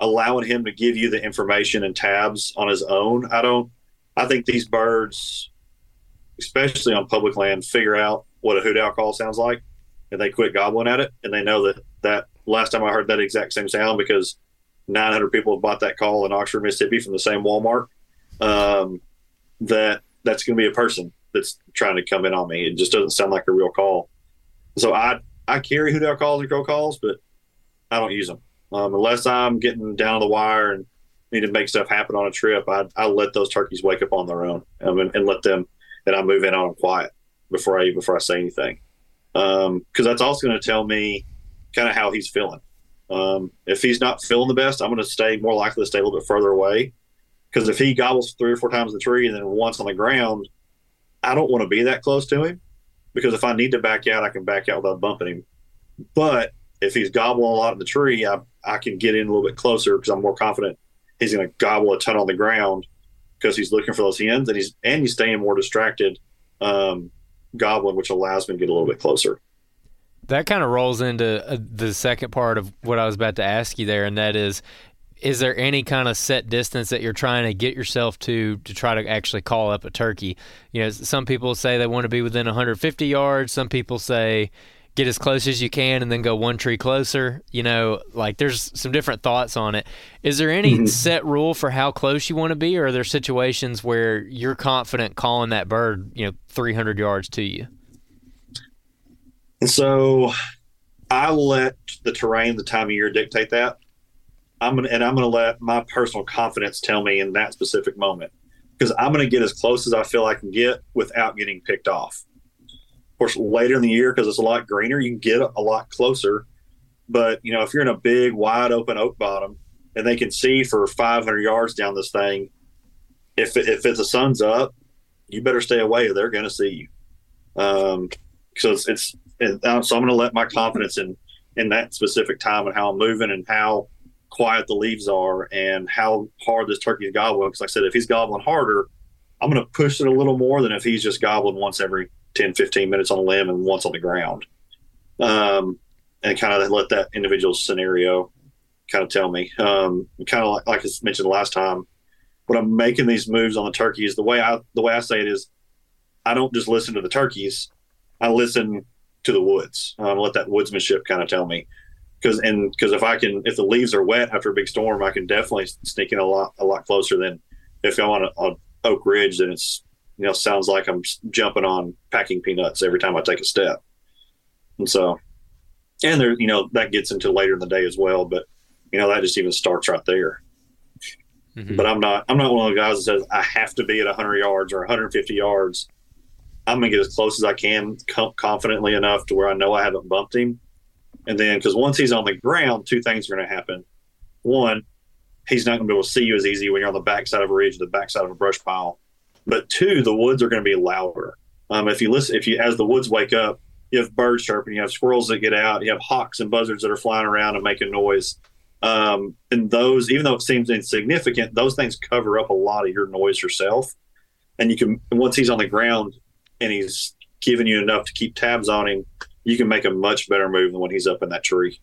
allowing him to give you the information and tabs on his own. I don't, I think these birds, especially on public land, figure out what a hoot owl call sounds like and they quit gobbling at it. And they know that that last time I heard that exact same sound because 900 people have bought that call in Oxford, Mississippi from the same Walmart. Um, that that's going to be a person that's trying to come in on me. It just doesn't sound like a real call. So I I carry hoot owl calls and crow calls, but I don't use them. Um, unless I'm getting down the wire and need to make stuff happen on a trip, I I let those turkeys wake up on their own um, and, and, let them and I move in on them quiet before I before I say anything um, that's also going to tell me kind of how he's feeling. Um, if he's not feeling the best, I'm going to stay more likely to stay a little bit further away because if he gobbles three or four times in the tree and then once on the ground, I don't want to be that close to him because if I need to back out, I can back out without bumping him. But if he's gobbling a lot in the tree, I, I can get in a little bit closer because I'm more confident he's going to gobble a ton on the ground because he's looking for those hens and he's and he's staying more distracted um, gobbling, which allows me to get a little bit closer. That kind of rolls into uh, the second part of what I was about to ask you there, and that is is there any kind of set distance that you're trying to get yourself to to try to actually call up a turkey? You know, some people say they want to be within 150 yards. Some people say get as close as you can and then go one tree closer. You know, like there's some different thoughts on it. Is there any mm-hmm. set rule for how close you want to be, or are there situations where you're confident calling that bird, you know, 300 yards to you? So I let the terrain, the time of year dictate that. I'm gonna and I'm gonna let my personal confidence tell me in that specific moment because I'm gonna get as close as I feel I can get without getting picked off. Course, later in the year because it's a lot greener, you can get a lot closer. But you know, if you're in a big, wide open oak bottom and they can see for 500 yards down this thing, if if the sun's up, you better stay away or they're gonna see you. Um, so it's, it's so I'm gonna let my confidence in in that specific time and how I'm moving and how quiet the leaves are and how hard this turkey is gobbling. Because like I said, if he's gobbling harder, I'm going to push it a little more than if he's just gobbling once every 10, 15 minutes on a limb and once on the ground. Um, and kind of let that individual scenario kind of tell me. Um, kind of like, like I mentioned last time, when I'm making these moves on the turkeys, the way I the way I say it is, I don't just listen to the turkeys. I listen to the woods. Um, let that woodsmanship kind of tell me because and because if I can if the leaves are wet after a big storm, I can definitely sneak in a lot a lot closer than if I'm on, a, on Oak Ridge. Then it's you know sounds like I'm jumping on packing peanuts every time I take a step. And so, and there you know that gets into later in the day as well. But you know that just even starts right there. Mm-hmm. But I'm not I'm not one of the guys that says I have to be at 100 yards or 150 yards. I'm gonna get as close as I can, com- confidently enough to where I know I haven't bumped him and then, because once he's on the ground, two things are going to happen. One, he's not going to be able to see you as easy when you're on the backside of a ridge, the backside of a brush pile. But two, the woods are going to be louder. Um, if you listen, if you as the woods wake up, you have birds chirping, you have squirrels that get out, you have hawks and buzzards that are flying around and making noise. Um, and those, even though it seems insignificant, those things cover up a lot of your noise yourself. And you can once he's on the ground and he's giving you enough to keep tabs on him, you can make a much better move than when he's up in that tree.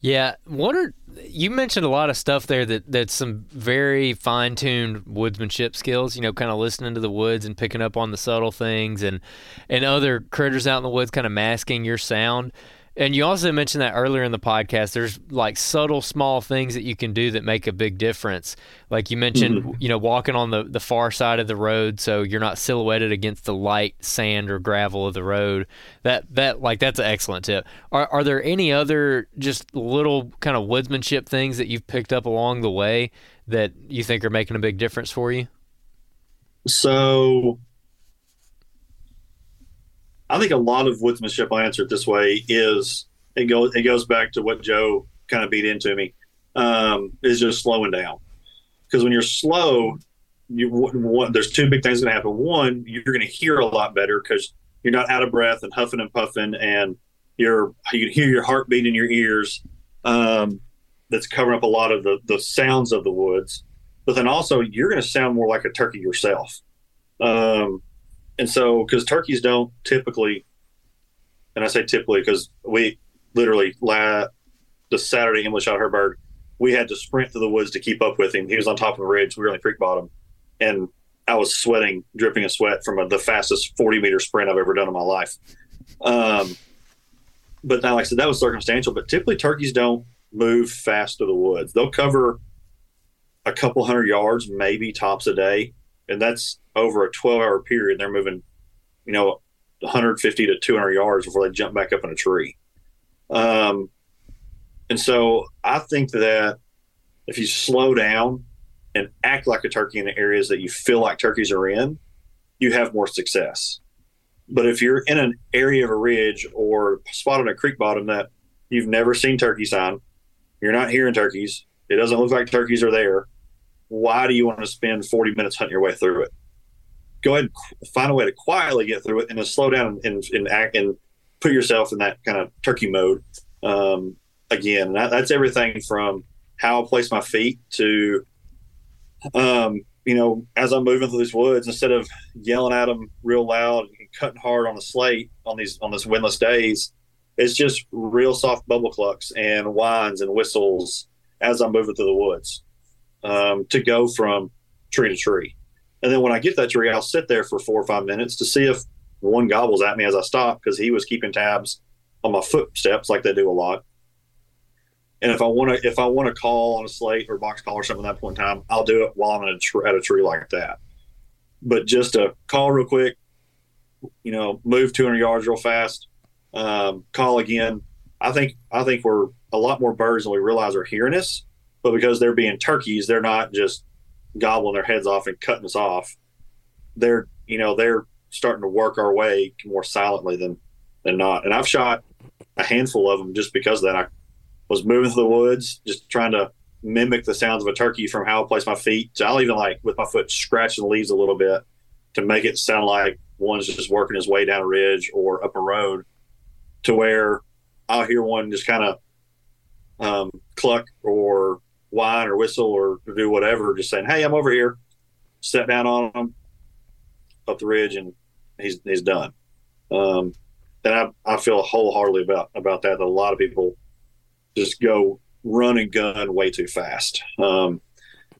Yeah, what are you mentioned a lot of stuff there that that's some very fine tuned woodsmanship skills. You know, kind of listening to the woods and picking up on the subtle things, and and other critters out in the woods, kind of masking your sound. And you also mentioned that earlier in the podcast. There's like subtle, small things that you can do that make a big difference. Like you mentioned, mm-hmm. you know, walking on the, the far side of the road so you're not silhouetted against the light sand or gravel of the road. That that like that's an excellent tip. Are are there any other just little kind of woodsmanship things that you've picked up along the way that you think are making a big difference for you? So I think a lot of woodsmanship, I'll answer it this way, is it goes it goes back to what Joe kind of beat into me, um, is just slowing down. Because when you're slow, you one, there's two big things going to happen. One, you're going to hear a lot better because you're not out of breath and huffing and puffing, and you're you can hear your heartbeat in your ears. Um, that's covering up a lot of the the sounds of the woods. But then also, you're going to sound more like a turkey yourself. Um, and so because turkeys don't typically, and I say typically because we literally la the Saturday English shot her bird, we had to sprint through the woods to keep up with him. He was on top of a ridge. We were on the creek bottom, and I was sweating, dripping a sweat from a, the fastest 40 meter sprint I've ever done in my life. Um, but now, like I said, that was circumstantial. But typically, turkeys don't move fast through the woods. They'll cover a couple hundred yards, maybe tops a day, and that's over a 12 hour period. They're moving, you know, 150 to 200 yards before they jump back up in a tree. Um, And so I think that if you slow down and act like a turkey in the areas that you feel like turkeys are in, you have more success. But if you're in an area of a ridge or spot on a creek bottom that you've never seen turkeys on, you're not hearing turkeys, it doesn't look like turkeys are there, why do you want to spend 40 minutes hunting your way through it? Go ahead and find a way to quietly get through it and then slow down and, and act and put yourself in that kind of turkey mode. Um, again, that, that's everything from how I place my feet to, um, you know, as I'm moving through these woods, instead of yelling at them real loud and cutting hard on the slate on these on these windless days, it's just real soft bubble clucks and whines and whistles as I'm moving through the woods um, to go from tree to tree. And then when I get that tree, I'll sit there for four or five minutes to see if one gobbles at me as I stop because he was keeping tabs on my footsteps like they do a lot. And if I want to, if I want to call on a slate or box call or something at that point in time, I'll do it while I'm at a, tr- at a tree like that. But just to call real quick, you know, move 200 yards real fast, um, call again. I think I think we're a lot more birds than we realize are hearing us, but because they're being turkeys, they're not just gobbling their heads off and cutting us off. They're you know they're starting to work our way more silently than than not. And I've shot a handful of them just because that. I was moving through the woods, just trying to mimic the sounds of a turkey from how I place my feet. So I'll even like with my foot scratching the leaves a little bit to make it sound like one's just working his way down a ridge or up a road to where I'll hear one just kind of um, cluck or whine or whistle or do whatever, just saying, "Hey, I'm over here." Set down on him up the ridge, and he's he's done. Um, and I, I feel wholeheartedly about about that. That a lot of people just go run and gun way too fast. Um,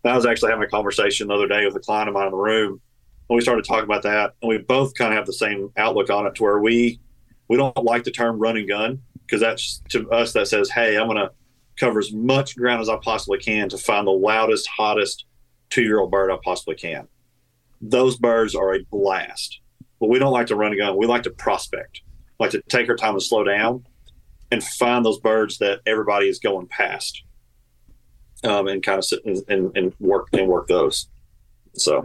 I was actually having a conversation the other day with a client of mine in the room, and we started talking about that, and we both kind of have the same outlook on it, to where we we don't like the term run and gun because that's to us that says, hey, I'm to cover as much ground as I possibly can to find the loudest, hottest two year old bird I possibly can. Those birds are a blast, but we don't like to run a gun. We like to prospect, we like to take our time and slow down and find those birds that everybody is going past, um, and kind of sit and, and, and work and work those. So.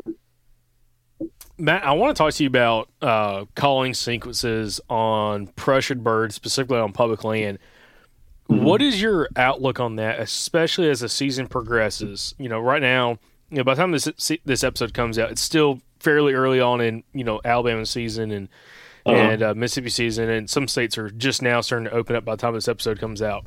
Matt, I want to talk to you about uh, calling sequences on pressured birds, specifically on public land. Mm-hmm. What is your outlook on that, especially as the season progresses? You know, right now, you know, by the time this this episode comes out, it's still fairly early on in you know Alabama season and uh-huh. and uh, Mississippi season, and some states are just now starting to open up by the time this episode comes out.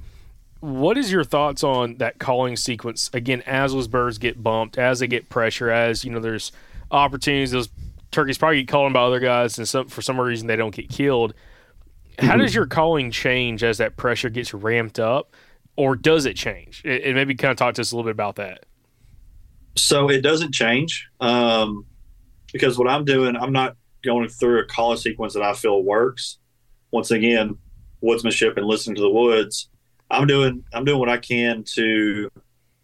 What is your thoughts on that calling sequence again as those birds get bumped, as they get pressure, as you know, there's opportunities those turkeys probably get called by other guys, and some for some reason they don't get killed. How mm-hmm. does your calling change as that pressure gets ramped up, or does it change? And maybe kind of talk to us a little bit about that. So it doesn't change um, because what I'm doing, I'm not going through a call sequence that I feel works. Once again, woodsmanship and listening to the woods. I'm doing I'm doing what I can to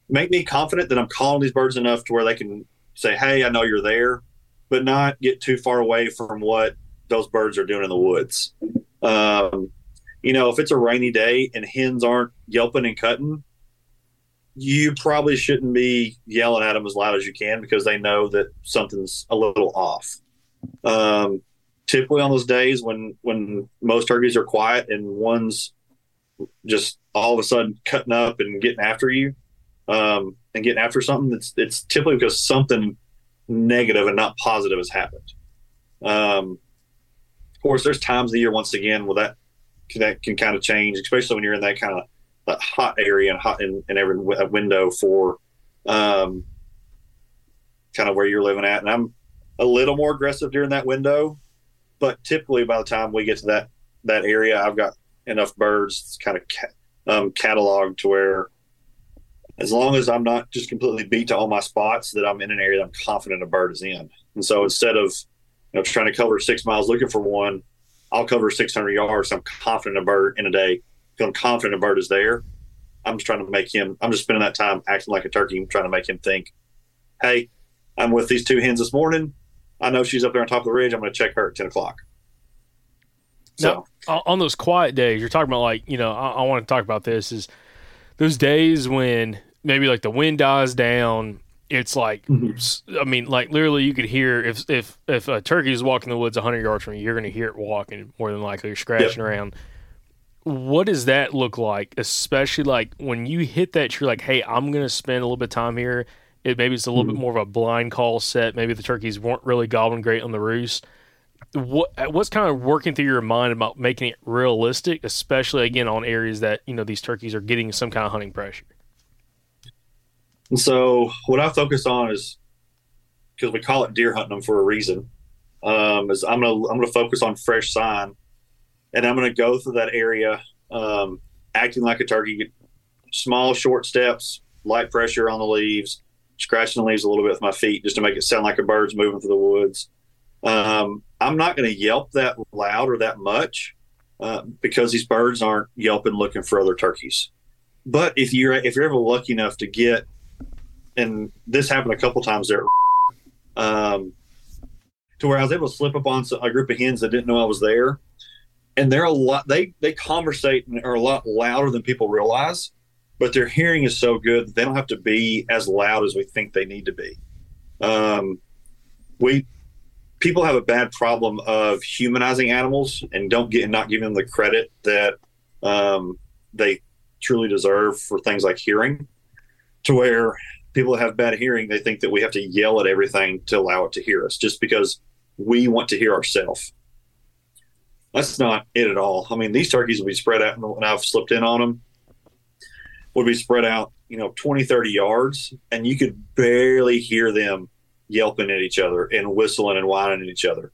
make me confident that I'm calling these birds enough to where they can say, "Hey, I know you're there," but not get too far away from what those birds are doing in the woods. Um, you know, if it's a rainy day and hens aren't yelping and cutting, you probably shouldn't be yelling at them as loud as you can because they know that something's a little off. Um, typically on those days when when most turkeys are quiet and one's just all of a sudden cutting up and getting after you um, and getting after something, it's it's typically because something negative and not positive has happened. Um, of course, there's times of the year once again where that that can kind of change, especially when you're in that kind of that hot area and hot in, in every window for um, kind of where you're living at. And I'm a little more aggressive during that window, but typically by the time we get to that that area, I've got enough birds kind of ca- um, cataloged to where as long as I'm not just completely beat to all my spots, that I'm in an area that I'm confident a bird is in. And so instead of know trying to cover six miles looking for one, I'll cover 600 yards. I'm confident a bird in a day. I'm confident a bird is there. I'm just trying to make him. I'm just spending that time acting like a turkey, I'm trying to make him think, "Hey, I'm with these two hens this morning. I know she's up there on top of the ridge. I'm going to check her at 10 o'clock." So now, on those quiet days, you're talking about like you know, I, I want to talk about this is those days when maybe like the wind dies down. It's like, Mm-hmm. I mean, like literally, you could hear if if if a turkey is walking in the woods hundred yards from you, you're going to hear it walking more than likely, or scratching around. What does that look like? Especially like when you hit that tree, like, hey, I'm going to spend a little bit of time here. It maybe it's a little bit more of a blind call set. Maybe the turkeys weren't really gobbling great on the roost. What what's kind of working through your mind about making it realistic, especially again on areas that you know these turkeys are getting some kind of hunting pressure? And so what I focus on is because we call it deer hunting them for a reason. Um, is I'm gonna I'm gonna focus on fresh sign, and I'm gonna go through that area, um, acting like a turkey, small short steps, light pressure on the leaves, scratching the leaves a little bit with my feet just to make it sound like a bird's moving through the woods. Um, I'm not to yelp that loud or that much uh, because these birds aren't yelping looking for other turkeys. But if you're if you're ever lucky enough to get, and this happened a couple times there, um, to where I was able to slip up on a group of hens that didn't know I was there, and they're a lot they they conversate and are a lot louder than people realize, but their hearing is so good that they don't have to be as loud as we think they need to be. Um, we people have a bad problem of humanizing animals and don't get not giving them the credit that um, they truly deserve for things like hearing. To where people have bad hearing, they think that we have to yell at everything to allow it to hear us, just because we want to hear ourselves. That's not it at all. I mean, these turkeys will be spread out, and I've slipped in on them, would be spread out, you know, 20, 30 yards, and you could barely hear them yelping at each other and whistling and whining at each other.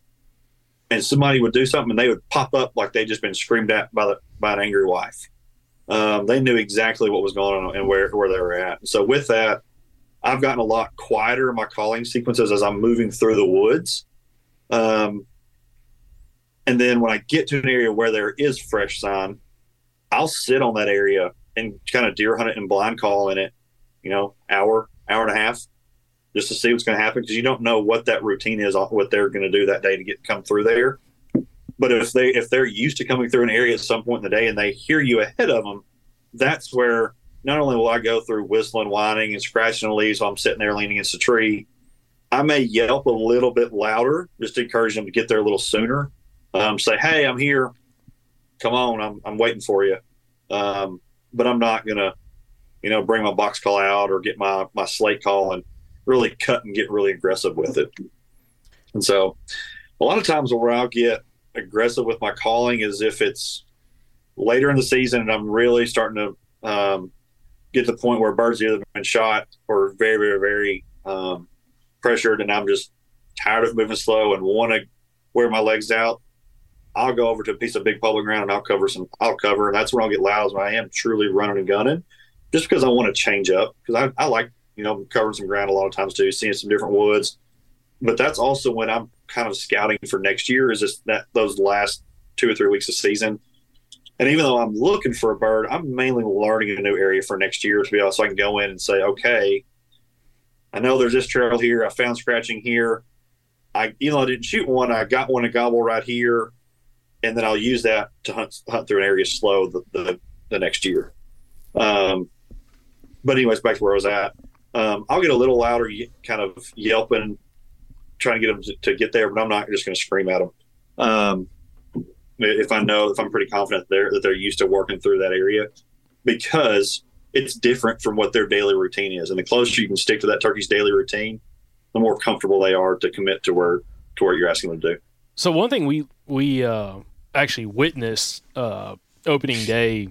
And somebody would do something and they would pop up like they'd just been screamed at by the by an angry wife. Um, they knew exactly what was going on and where where they were at. So with that, I've gotten a lot quieter in my calling sequences as I'm moving through the woods. Um, and then when I get to an area where there is fresh sign, I'll sit on that area and kind of deer hunt it and blind call in it, you know, hour, hour and a half, just to see what's going to happen because you don't know what that routine is, what they're going to do that day to get come through there. But if they if they're used to coming through an area at some point in the day and they hear you ahead of them, that's where not only will I go through whistling, whining, and scratching the leaves while I'm sitting there leaning against a tree, I may yelp a little bit louder just to encourage them to get there a little sooner. Um, say, "Hey, I'm here. Come on, I'm I'm waiting for you." Um, but I'm not gonna, you know, bring my box call out or get my my slate call and really cut and get really aggressive with it. And so, a lot of times where I'll get aggressive with my calling is if it's later in the season and I'm really starting to um, get to the point where birds either been shot or very, very, very um, pressured, and I'm just tired of moving slow and want to wear my legs out. I'll go over to a piece of big public ground and I'll cover some. I'll cover, and that's when I'll get loud when I am truly running and gunning, just because I want to change up. Because I, I like you know covering some ground a lot of times too, seeing some different woods. But that's also when I'm kind of scouting for next year. Is just that those last two or three weeks of season. And even though I'm looking for a bird, I'm mainly learning a new area for next year to be able so I can go in and say, okay, I know there's this trail here. I found scratching here. I, you know, I didn't shoot one. I got one to gobble right here, and then I'll use that to hunt hunt through an area slow the the, the next year. Um, but anyways, back to where I was at. Um, I'll get a little louder, kind of yelping, trying to get them to, to get there, but I'm not just going to scream at them. Um, if I know if I'm pretty confident they're that they're used to working through that area, because it's different from what their daily routine is, and the closer you can stick to that turkey's daily routine, the more comfortable they are to commit to where to where you're asking them to do. So one thing we we uh, actually witnessed uh, opening day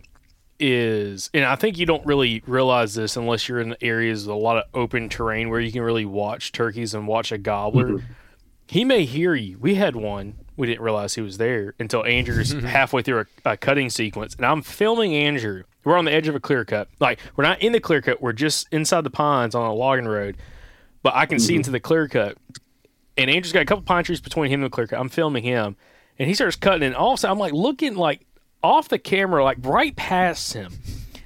is, and I think you don't really realize this unless you're in areas with a lot of open terrain where you can really watch turkeys and watch a gobbler. Mm-hmm. He may hear you. We had one. We didn't realize he was there until Andrew's *laughs* halfway through a, a cutting sequence, and I'm filming Andrew. We're on the edge of a clear cut. Like we're not in the clear cut. We're just inside the pines on a logging road, but I can see mm-hmm. into the clear cut. And Andrew's got a couple pine trees between him and the clear cut. I'm filming him, and he starts cutting, and all of a sudden I'm like looking like off the camera, like right past him.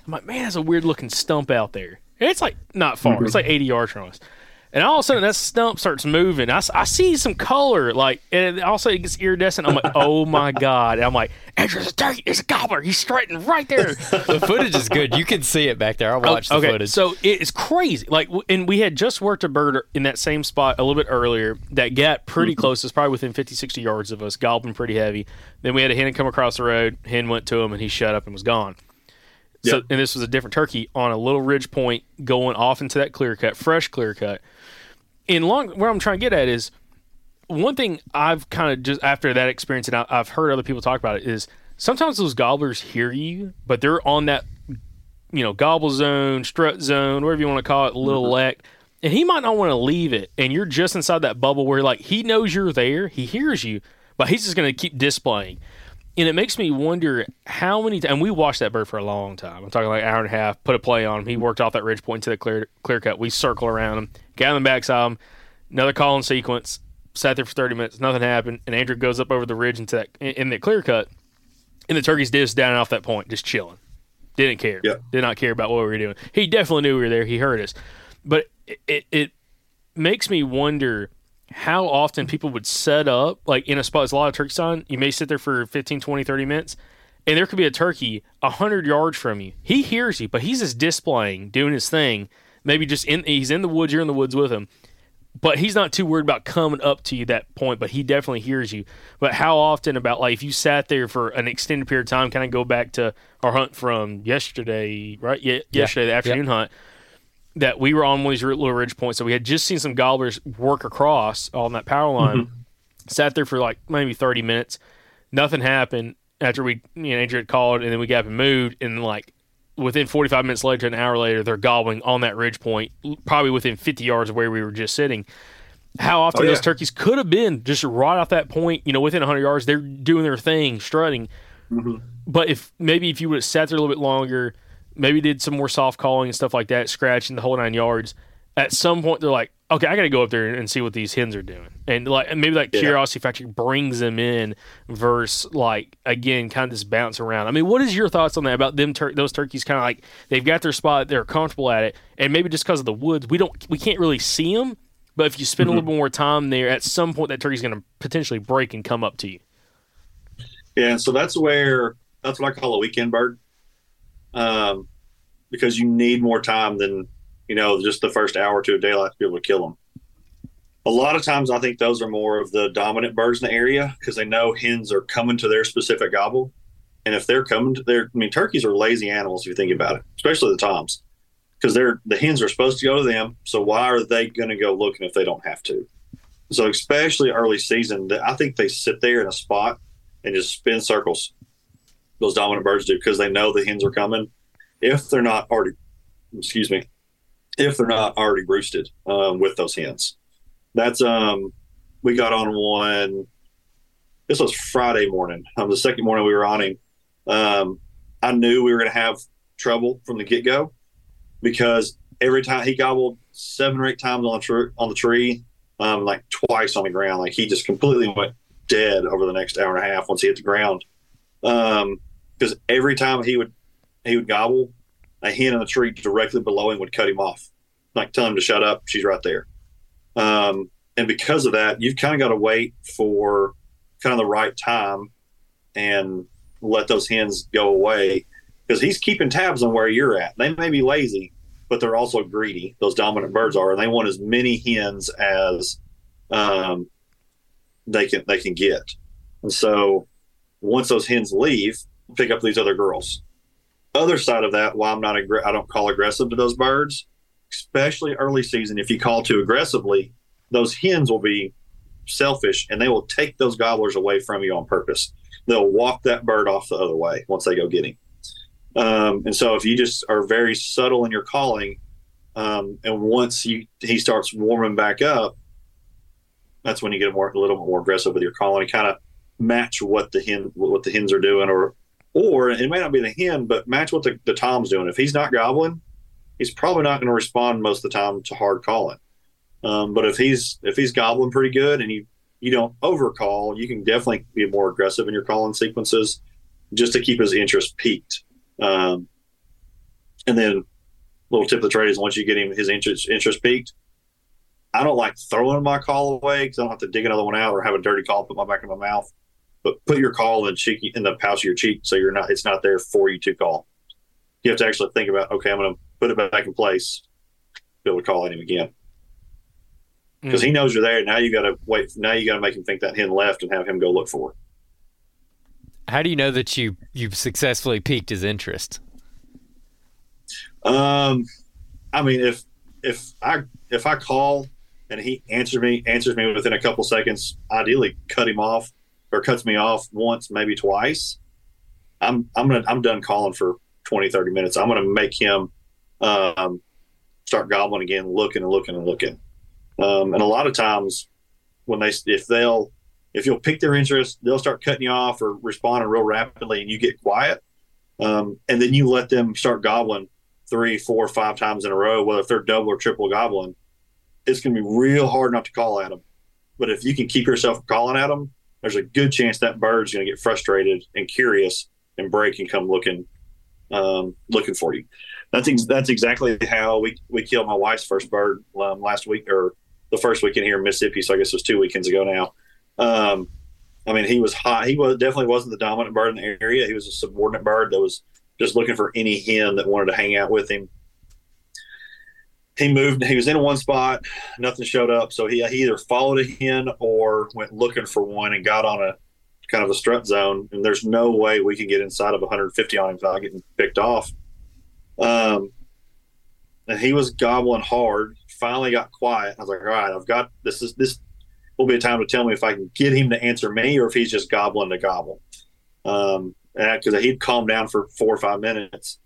I'm like, man, that's a weird looking stump out there. And it's like not far. It's mm-hmm. like 80 yards from us. And all of a sudden, that stump starts moving. I, I see some color, like, and also it gets iridescent. I'm like, *laughs* oh my god! And I'm like, Andrew, there's a turkey. There's a gobbler. He's strutting right there. the footage is good. You can see it back there. I watched okay, the footage. So it's crazy. Like, and we had just worked a bird in that same spot a little bit earlier that got pretty mm-hmm. close. It's probably within 50, 60 yards of us, gobbling pretty heavy. Then we had a hen come across the road. Hen went to him, and he shut up and was gone. So, yep. and this was a different turkey on a little ridge point going off into that clear cut, fresh clear cut in long where I'm trying to get at is one thing I've kind of just after that experience and I've heard other people talk about it is sometimes those gobblers hear you, but they're on that you know gobble zone, strut zone, whatever you want to call it, little mm-hmm. lek, and he might not want to leave it, and you're just inside that bubble where like he knows you're there, he hears you, but he's just going to keep displaying. And it makes me wonder how many times, and we watched that bird for a long time. I'm talking like an hour and a half, put a play on him. He worked off that ridge point to the clear, clear cut. We circle around him, got him backside him, another calling sequence, sat there for 30 minutes, nothing happened. And Andrew goes up over the ridge into that, in the clear cut, and the turkey's just down off that point, just chilling. Didn't care. Yep. Did not care about what we were doing. He definitely knew we were there. He heard us. But it, it, it makes me wonder how often people would set up like in a spot there's a lot of turkey on you may sit there for 15 20 30 minutes and there could be a turkey 100 yards from you. He hears you but he's just displaying doing his thing maybe just in he's in the woods you're in the woods with him but he's not too worried about coming up to you that point but he definitely hears you. But how often about like if you sat there for an extended period of time kind of go back to our hunt from yesterday right? Yeah, yesterday the afternoon hunt that we were on one of these little ridge points. So we had just seen some gobblers work across on that power line. Mm-hmm. Sat there for like maybe 30 minutes. Nothing happened after we, you know, Andrew had called and then we got up and moved. And like within 45 minutes later, an hour later, they're gobbling on that ridge point, probably within 50 yards of where we were just sitting. How often oh, yeah. those turkeys could have been just right off that point, you know, within 100 yards, they're doing their thing, strutting. Mm-hmm. But if maybe if you would have sat there a little bit longer, maybe did some more soft calling and stuff like that, scratching the whole nine yards. At some point, they're like, okay, I got to go up there and see what these hens are doing, and like maybe that yeah. curiosity factor brings them in. Versus like again, kind of this bounce around. I mean, what is your thoughts on that about them? Tur- those turkeys kind of like they've got their spot, they're comfortable at it, and maybe just because of the woods, we don't we can't really see them. But if you spend mm-hmm. a little bit more time there, at some point that turkey's going to potentially break and come up to you. Yeah, so that's where that's what I call a weekend bird. Um, because you need more time than you know just the first hour to a daylight to be able to kill them. A lot of times, I think those are more of the dominant birds in the area because they know hens are coming to their specific gobble, and if they're coming to their, I mean, turkeys are lazy animals if you think about it, especially the toms, because they're the hens are supposed to go to them. So why are they going to go looking if they don't have to? So especially early season, I think they sit there in a spot and just spin circles. Those dominant birds do because they know the hens are coming if they're not already, excuse me, if they're not already roosted um, with those hens. That's um, we got on one. This was Friday morning. Um, the second morning we were on him. Um, I knew we were going to have trouble from the get go because every time he gobbled seven or eight times on the tree, on the tree, um, like twice on the ground. Like he just completely went dead over the next hour and a half once he hit the ground. Um, because every time he would he would gobble. A hen in the tree directly below him would cut him off, like tell him to shut up. She's right there. Um, and because of that, you've kind of got to wait for kind of the right time and let those hens go away because he's keeping tabs on where you're at. They may be lazy, but they're also greedy. Those dominant birds are, and they want as many hens as um, they can they can get. And so once those hens leave, pick up these other girls other side of that, why I'm not aggr- I don't call aggressive to those birds, especially early season. If you call too aggressively, those hens will be selfish and they will take those gobblers away from you on purpose. They'll walk that bird off the other way once they go get him. Um, and so if you just are very subtle in your calling, um, and once you he starts warming back up, that's when you get more a little bit more aggressive with your calling, and kind of match what the hen what the hens are doing or or it may not be the hen, but match what the, the tom's doing. If he's not gobbling, he's probably not going to respond most of the time to hard calling. Um, but if he's if he's gobbling pretty good and you you don't overcall, you can definitely be more aggressive in your calling sequences just to keep his interest piqued. Um, and then little tip of the trade is once you get him his interest interest piqued, I don't like throwing my call away because I don't have to dig another one out or have a dirty call put my back in my mouth. But put your call in cheek in the pouch of your cheek so you're not it's not there for you to call. You have to actually think about okay, I'm going to put it back in place, be able to call at him again because mm. he knows you're there. Now you got to wait. Now you got to make him think that hen left and have him go look for it. How do you know that you you've successfully piqued his interest? Um, I mean, if if I if I call and he answers me answers me within a couple seconds, ideally cut him off or cuts me off once, maybe twice. I'm I'm gonna I'm done calling for 20, 30 minutes. I'm gonna make him um, start gobbling again, looking and looking and looking. Um, and a lot of times when they if they'll if you'll pick their interest, they'll start cutting you off or responding real rapidly, and you get quiet. Um, and then you let them start gobbling three, four, five times in a row. Whether they're double or triple gobbling, it's going to be real hard not to call at them. But if you can keep yourself from calling at them, there's a good chance that bird's going to get frustrated and curious and break and come looking um, looking for you. That's ex- that's exactly how we we killed my wife's first bird um, last week or the first weekend here in Mississippi. So I guess it was two weekends ago now. Um, I mean, he was hot. He was definitely wasn't the dominant bird in the area. He was a subordinate bird that was just looking for any hen that wanted to hang out with him. He moved. He was in one spot. Nothing showed up. So he, he either followed a hen or went looking for one and got on a kind of a strut zone. And there's no way we can get inside of 150 on him without getting picked off. Um, and he was gobbling hard. Finally got quiet. I was like, all right, I've got this. Is this will be a time to tell me if I can get him to answer me or if he's just gobbling to gobble. Um, because he'd calmed down for four or five minutes.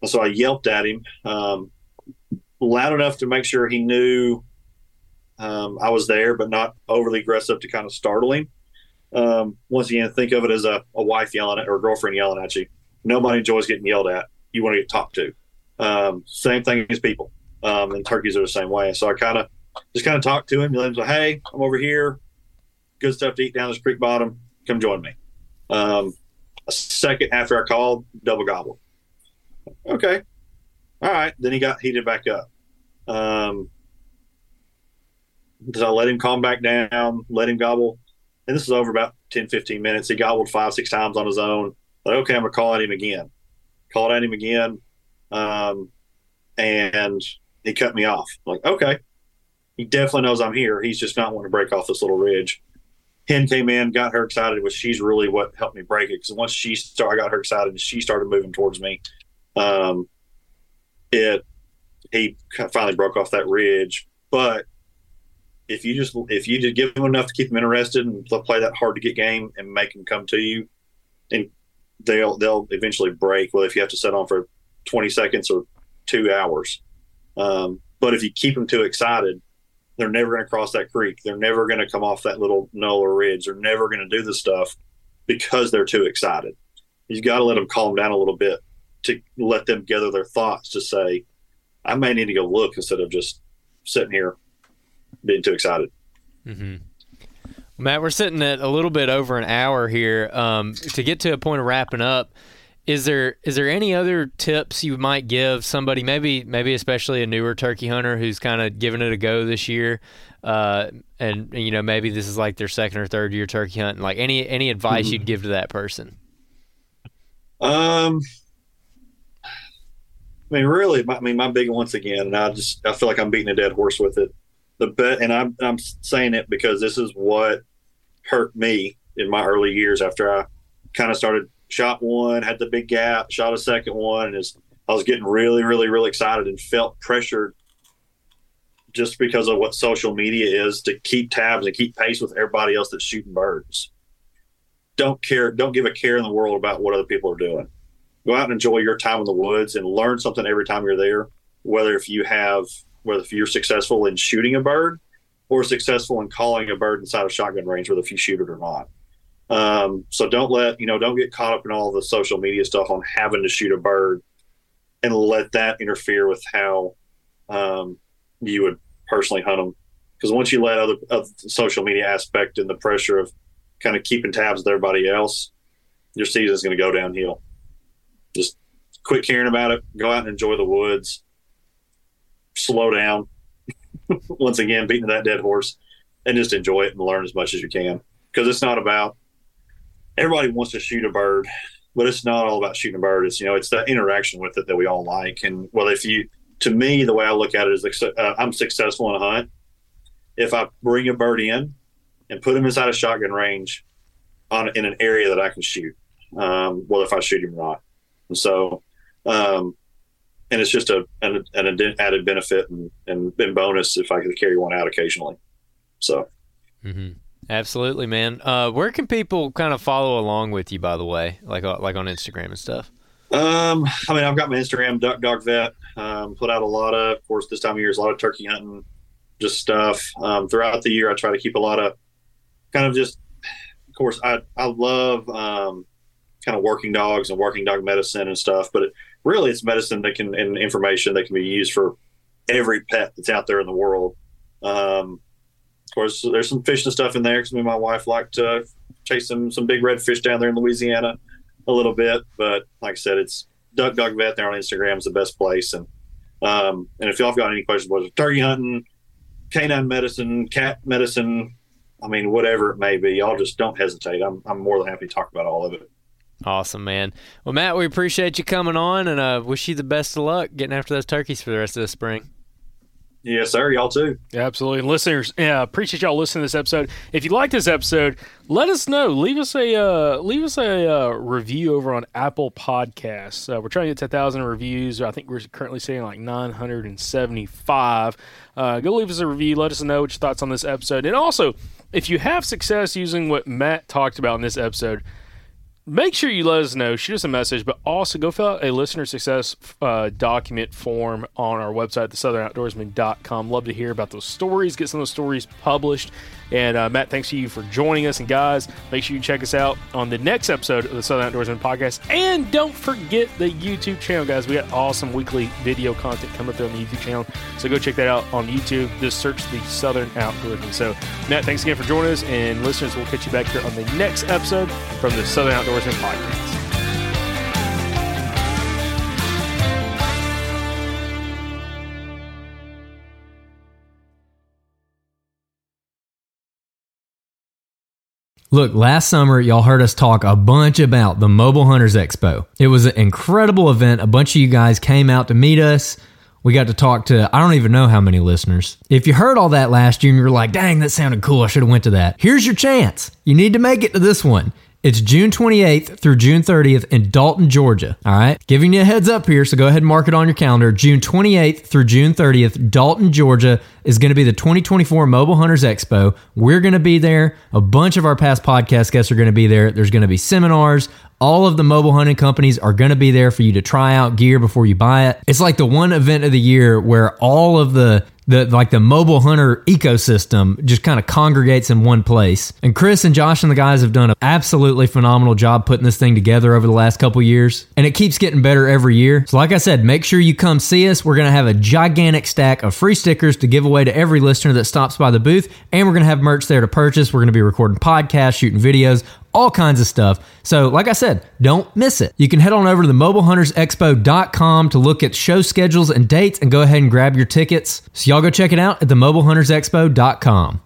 And so I yelped at him um, loud enough to make sure he knew um, I was there, but not overly aggressive to kind of startle him. Um, once again, think of it as a, a wife yelling at or a girlfriend yelling at you. Nobody enjoys getting yelled at. You want to get talked to. Um, same thing as people. Um, and turkeys are the same way. So I kind of just kind of talked to him. Let him say, "Hey, I'm over here. Good stuff to eat down this creek bottom. Come join me." Um, a second after I called, double gobble. Okay, all right. Then he got heated back up. Um, so I let him calm back down, let him gobble. And this is over about 10, 15 minutes. He gobbled five, six times on his own. Like, okay, I'm going to call at him again. Called at him again. Um, and he cut me off. I'm like, okay, he definitely knows I'm here. He's just not wanting to break off this little ridge. Hen came in, got her excited, which she's really what helped me break it. Because once she started, I got her excited, and she started moving towards me. Um, it he finally broke off that ridge. But if you just if you just give them enough to keep them interested and play that hard to get game and make them come to you, and they'll they'll eventually break. Well, if you have to set on for 20 seconds or two hours. Um, but if you keep them too excited, they're never going to cross that creek. They're never going to come off that little knoll or ridge. They're never going to do the stuff because they're too excited. You've got to let them calm down a little bit to let them gather their thoughts to say, I may need to go look instead of just sitting here being too excited. Mm-hmm. Matt, we're sitting at a little bit over an hour here. Um, to get to a point of wrapping up, is there is there any other tips you might give somebody maybe maybe especially a newer turkey hunter who's kind of giving it a go this year uh, and you know maybe this is like their second or third year turkey hunting like any any advice mm-hmm. you'd give to that person um mean really i mean my big once again and i just i feel like i'm beating a dead horse with it the bet and i'm i'm saying it because this is what hurt me in my early years after i kind of started shot one, had the big gap, shot a second one, and is I was getting really, really, really excited and felt pressured just because of what social media is to keep tabs and keep pace with everybody else that's shooting birds. Don't care, don't give a care in the world about what other people are doing. Go out and enjoy your time in the woods and learn something every time you're there. Whether if you have, whether if you're successful in shooting a bird or successful in calling a bird inside of shotgun range, whether if you shoot it or not. Um, so don't let you know, don't get caught up in all the social media stuff on having to shoot a bird, and let that interfere with how um, you would personally hunt them. Because once you let other of social media aspect and the pressure of kind of keeping tabs with everybody else, your season is going to go downhill. Just quit caring about it. Go out and enjoy the woods. Slow down. *laughs* once again, beating that dead horse and just enjoy it and learn as much as you can. Because it's not about everybody wants to shoot a bird, but it's not all about shooting a bird. It's, you know, it's that interaction with it that we all like. And well, if you, to me, the way I look at it is uh, I'm successful in a hunt if I bring a bird in and put him inside a shotgun range on in an area that I can shoot. Um, well, if I shoot him or not. And so, um, and it's just a an, an added benefit and, and, and bonus if I could carry one out occasionally. So, mm-hmm. absolutely, man. Uh, where can people kind of follow along with you? By the way, like uh, like on Instagram and stuff. Um, I mean, I've got my Instagram, Duck Dog Vet. Um, put out a lot of, of course, this time of year is a lot of turkey hunting, just stuff. Um, throughout the year, I try to keep a lot of, kind of just, of course, I I love um, kind of working dogs and working dog medicine and stuff, but it, really it's medicine that can and information that can be used for every pet that's out there in the world. Um, of course, there's some fish and stuff in there because me and my wife like to chase some some big red fish down there in Louisiana a little bit. But like I said, it's Duck Dog Vet there on Instagram is the best place. And um, and if y'all have got any questions about turkey hunting, canine medicine, cat medicine, I mean whatever it may be, y'all just don't hesitate. I'm I'm more than happy to talk about all of it. Awesome, man. Well, Matt, we appreciate you coming on and uh, wish you the best of luck getting after those turkeys for the rest of the spring. Yes, sir. Y'all too. Yeah, absolutely. And listeners, yeah, appreciate y'all listening to this episode. If you like this episode, let us know. Leave us a uh, leave us a uh, review over on Apple Podcasts. Uh, we're trying to get ten thousand reviews. I think we're currently sitting like nine hundred and seventy five. Uh, go leave us a review. Let us know what your thoughts on this episode. And also, if you have success using what Matt talked about in this episode make sure you let us know. Shoot us a message, but also go fill out a listener success uh, document form on our website, thesouthernoutdoorsmen.com. Love to hear about those stories, get some of those stories published. And uh, Matt, thanks to you for joining us. And guys, make sure you check us out on the next episode of the Southern Outdoorsmen podcast. And don't forget the YouTube channel, guys. We got awesome weekly video content coming through on the YouTube channel. So go check that out on YouTube. Just search the Southern Outdoorsmen. So, Matt, thanks again for joining us. And listeners, we'll catch you back here on the next episode from the Southern Outdoorsmen podcast. Look, last summer, y'all heard us talk a bunch about the Mobile Hunters Expo. It was an incredible event. A bunch of you guys came out to meet us. We got to talk to I don't even know how many listeners. If you heard all that last year and you're like, dang, that sounded cool, I should have went to that. Here's your chance. You need to make it to this one. It's June 28th through June 30th in Dalton, Georgia. All right. Giving you a heads up here, so go ahead and mark it on your calendar. June 28th through June 30th, Dalton, Georgia is going to be the 2024 Mobile Hunters Expo. We're going to be there. A bunch of our past podcast guests are going to be there. There's going to be seminars. All of the mobile hunting companies are going to be there for you to try out gear before you buy it. It's like the one event of the year where all of the the like the mobile hunter ecosystem just kind of congregates in one place. And Chris and Josh and the guys have done an absolutely phenomenal job putting this thing together over the last couple years, and it keeps getting better every year. So like I said, make sure you come see us. We're going to have a gigantic stack of free stickers to give away to every listener that stops by the booth, and we're going to have merch there to purchase. We're going to be recording podcasts, shooting videos, all kinds of stuff. So, like I said, don't miss it. You can head on over to the mobilehuntersexpo.com to look at show schedules and dates and go ahead and grab your tickets. So, y'all go check it out at the mobilehuntersexpo.com.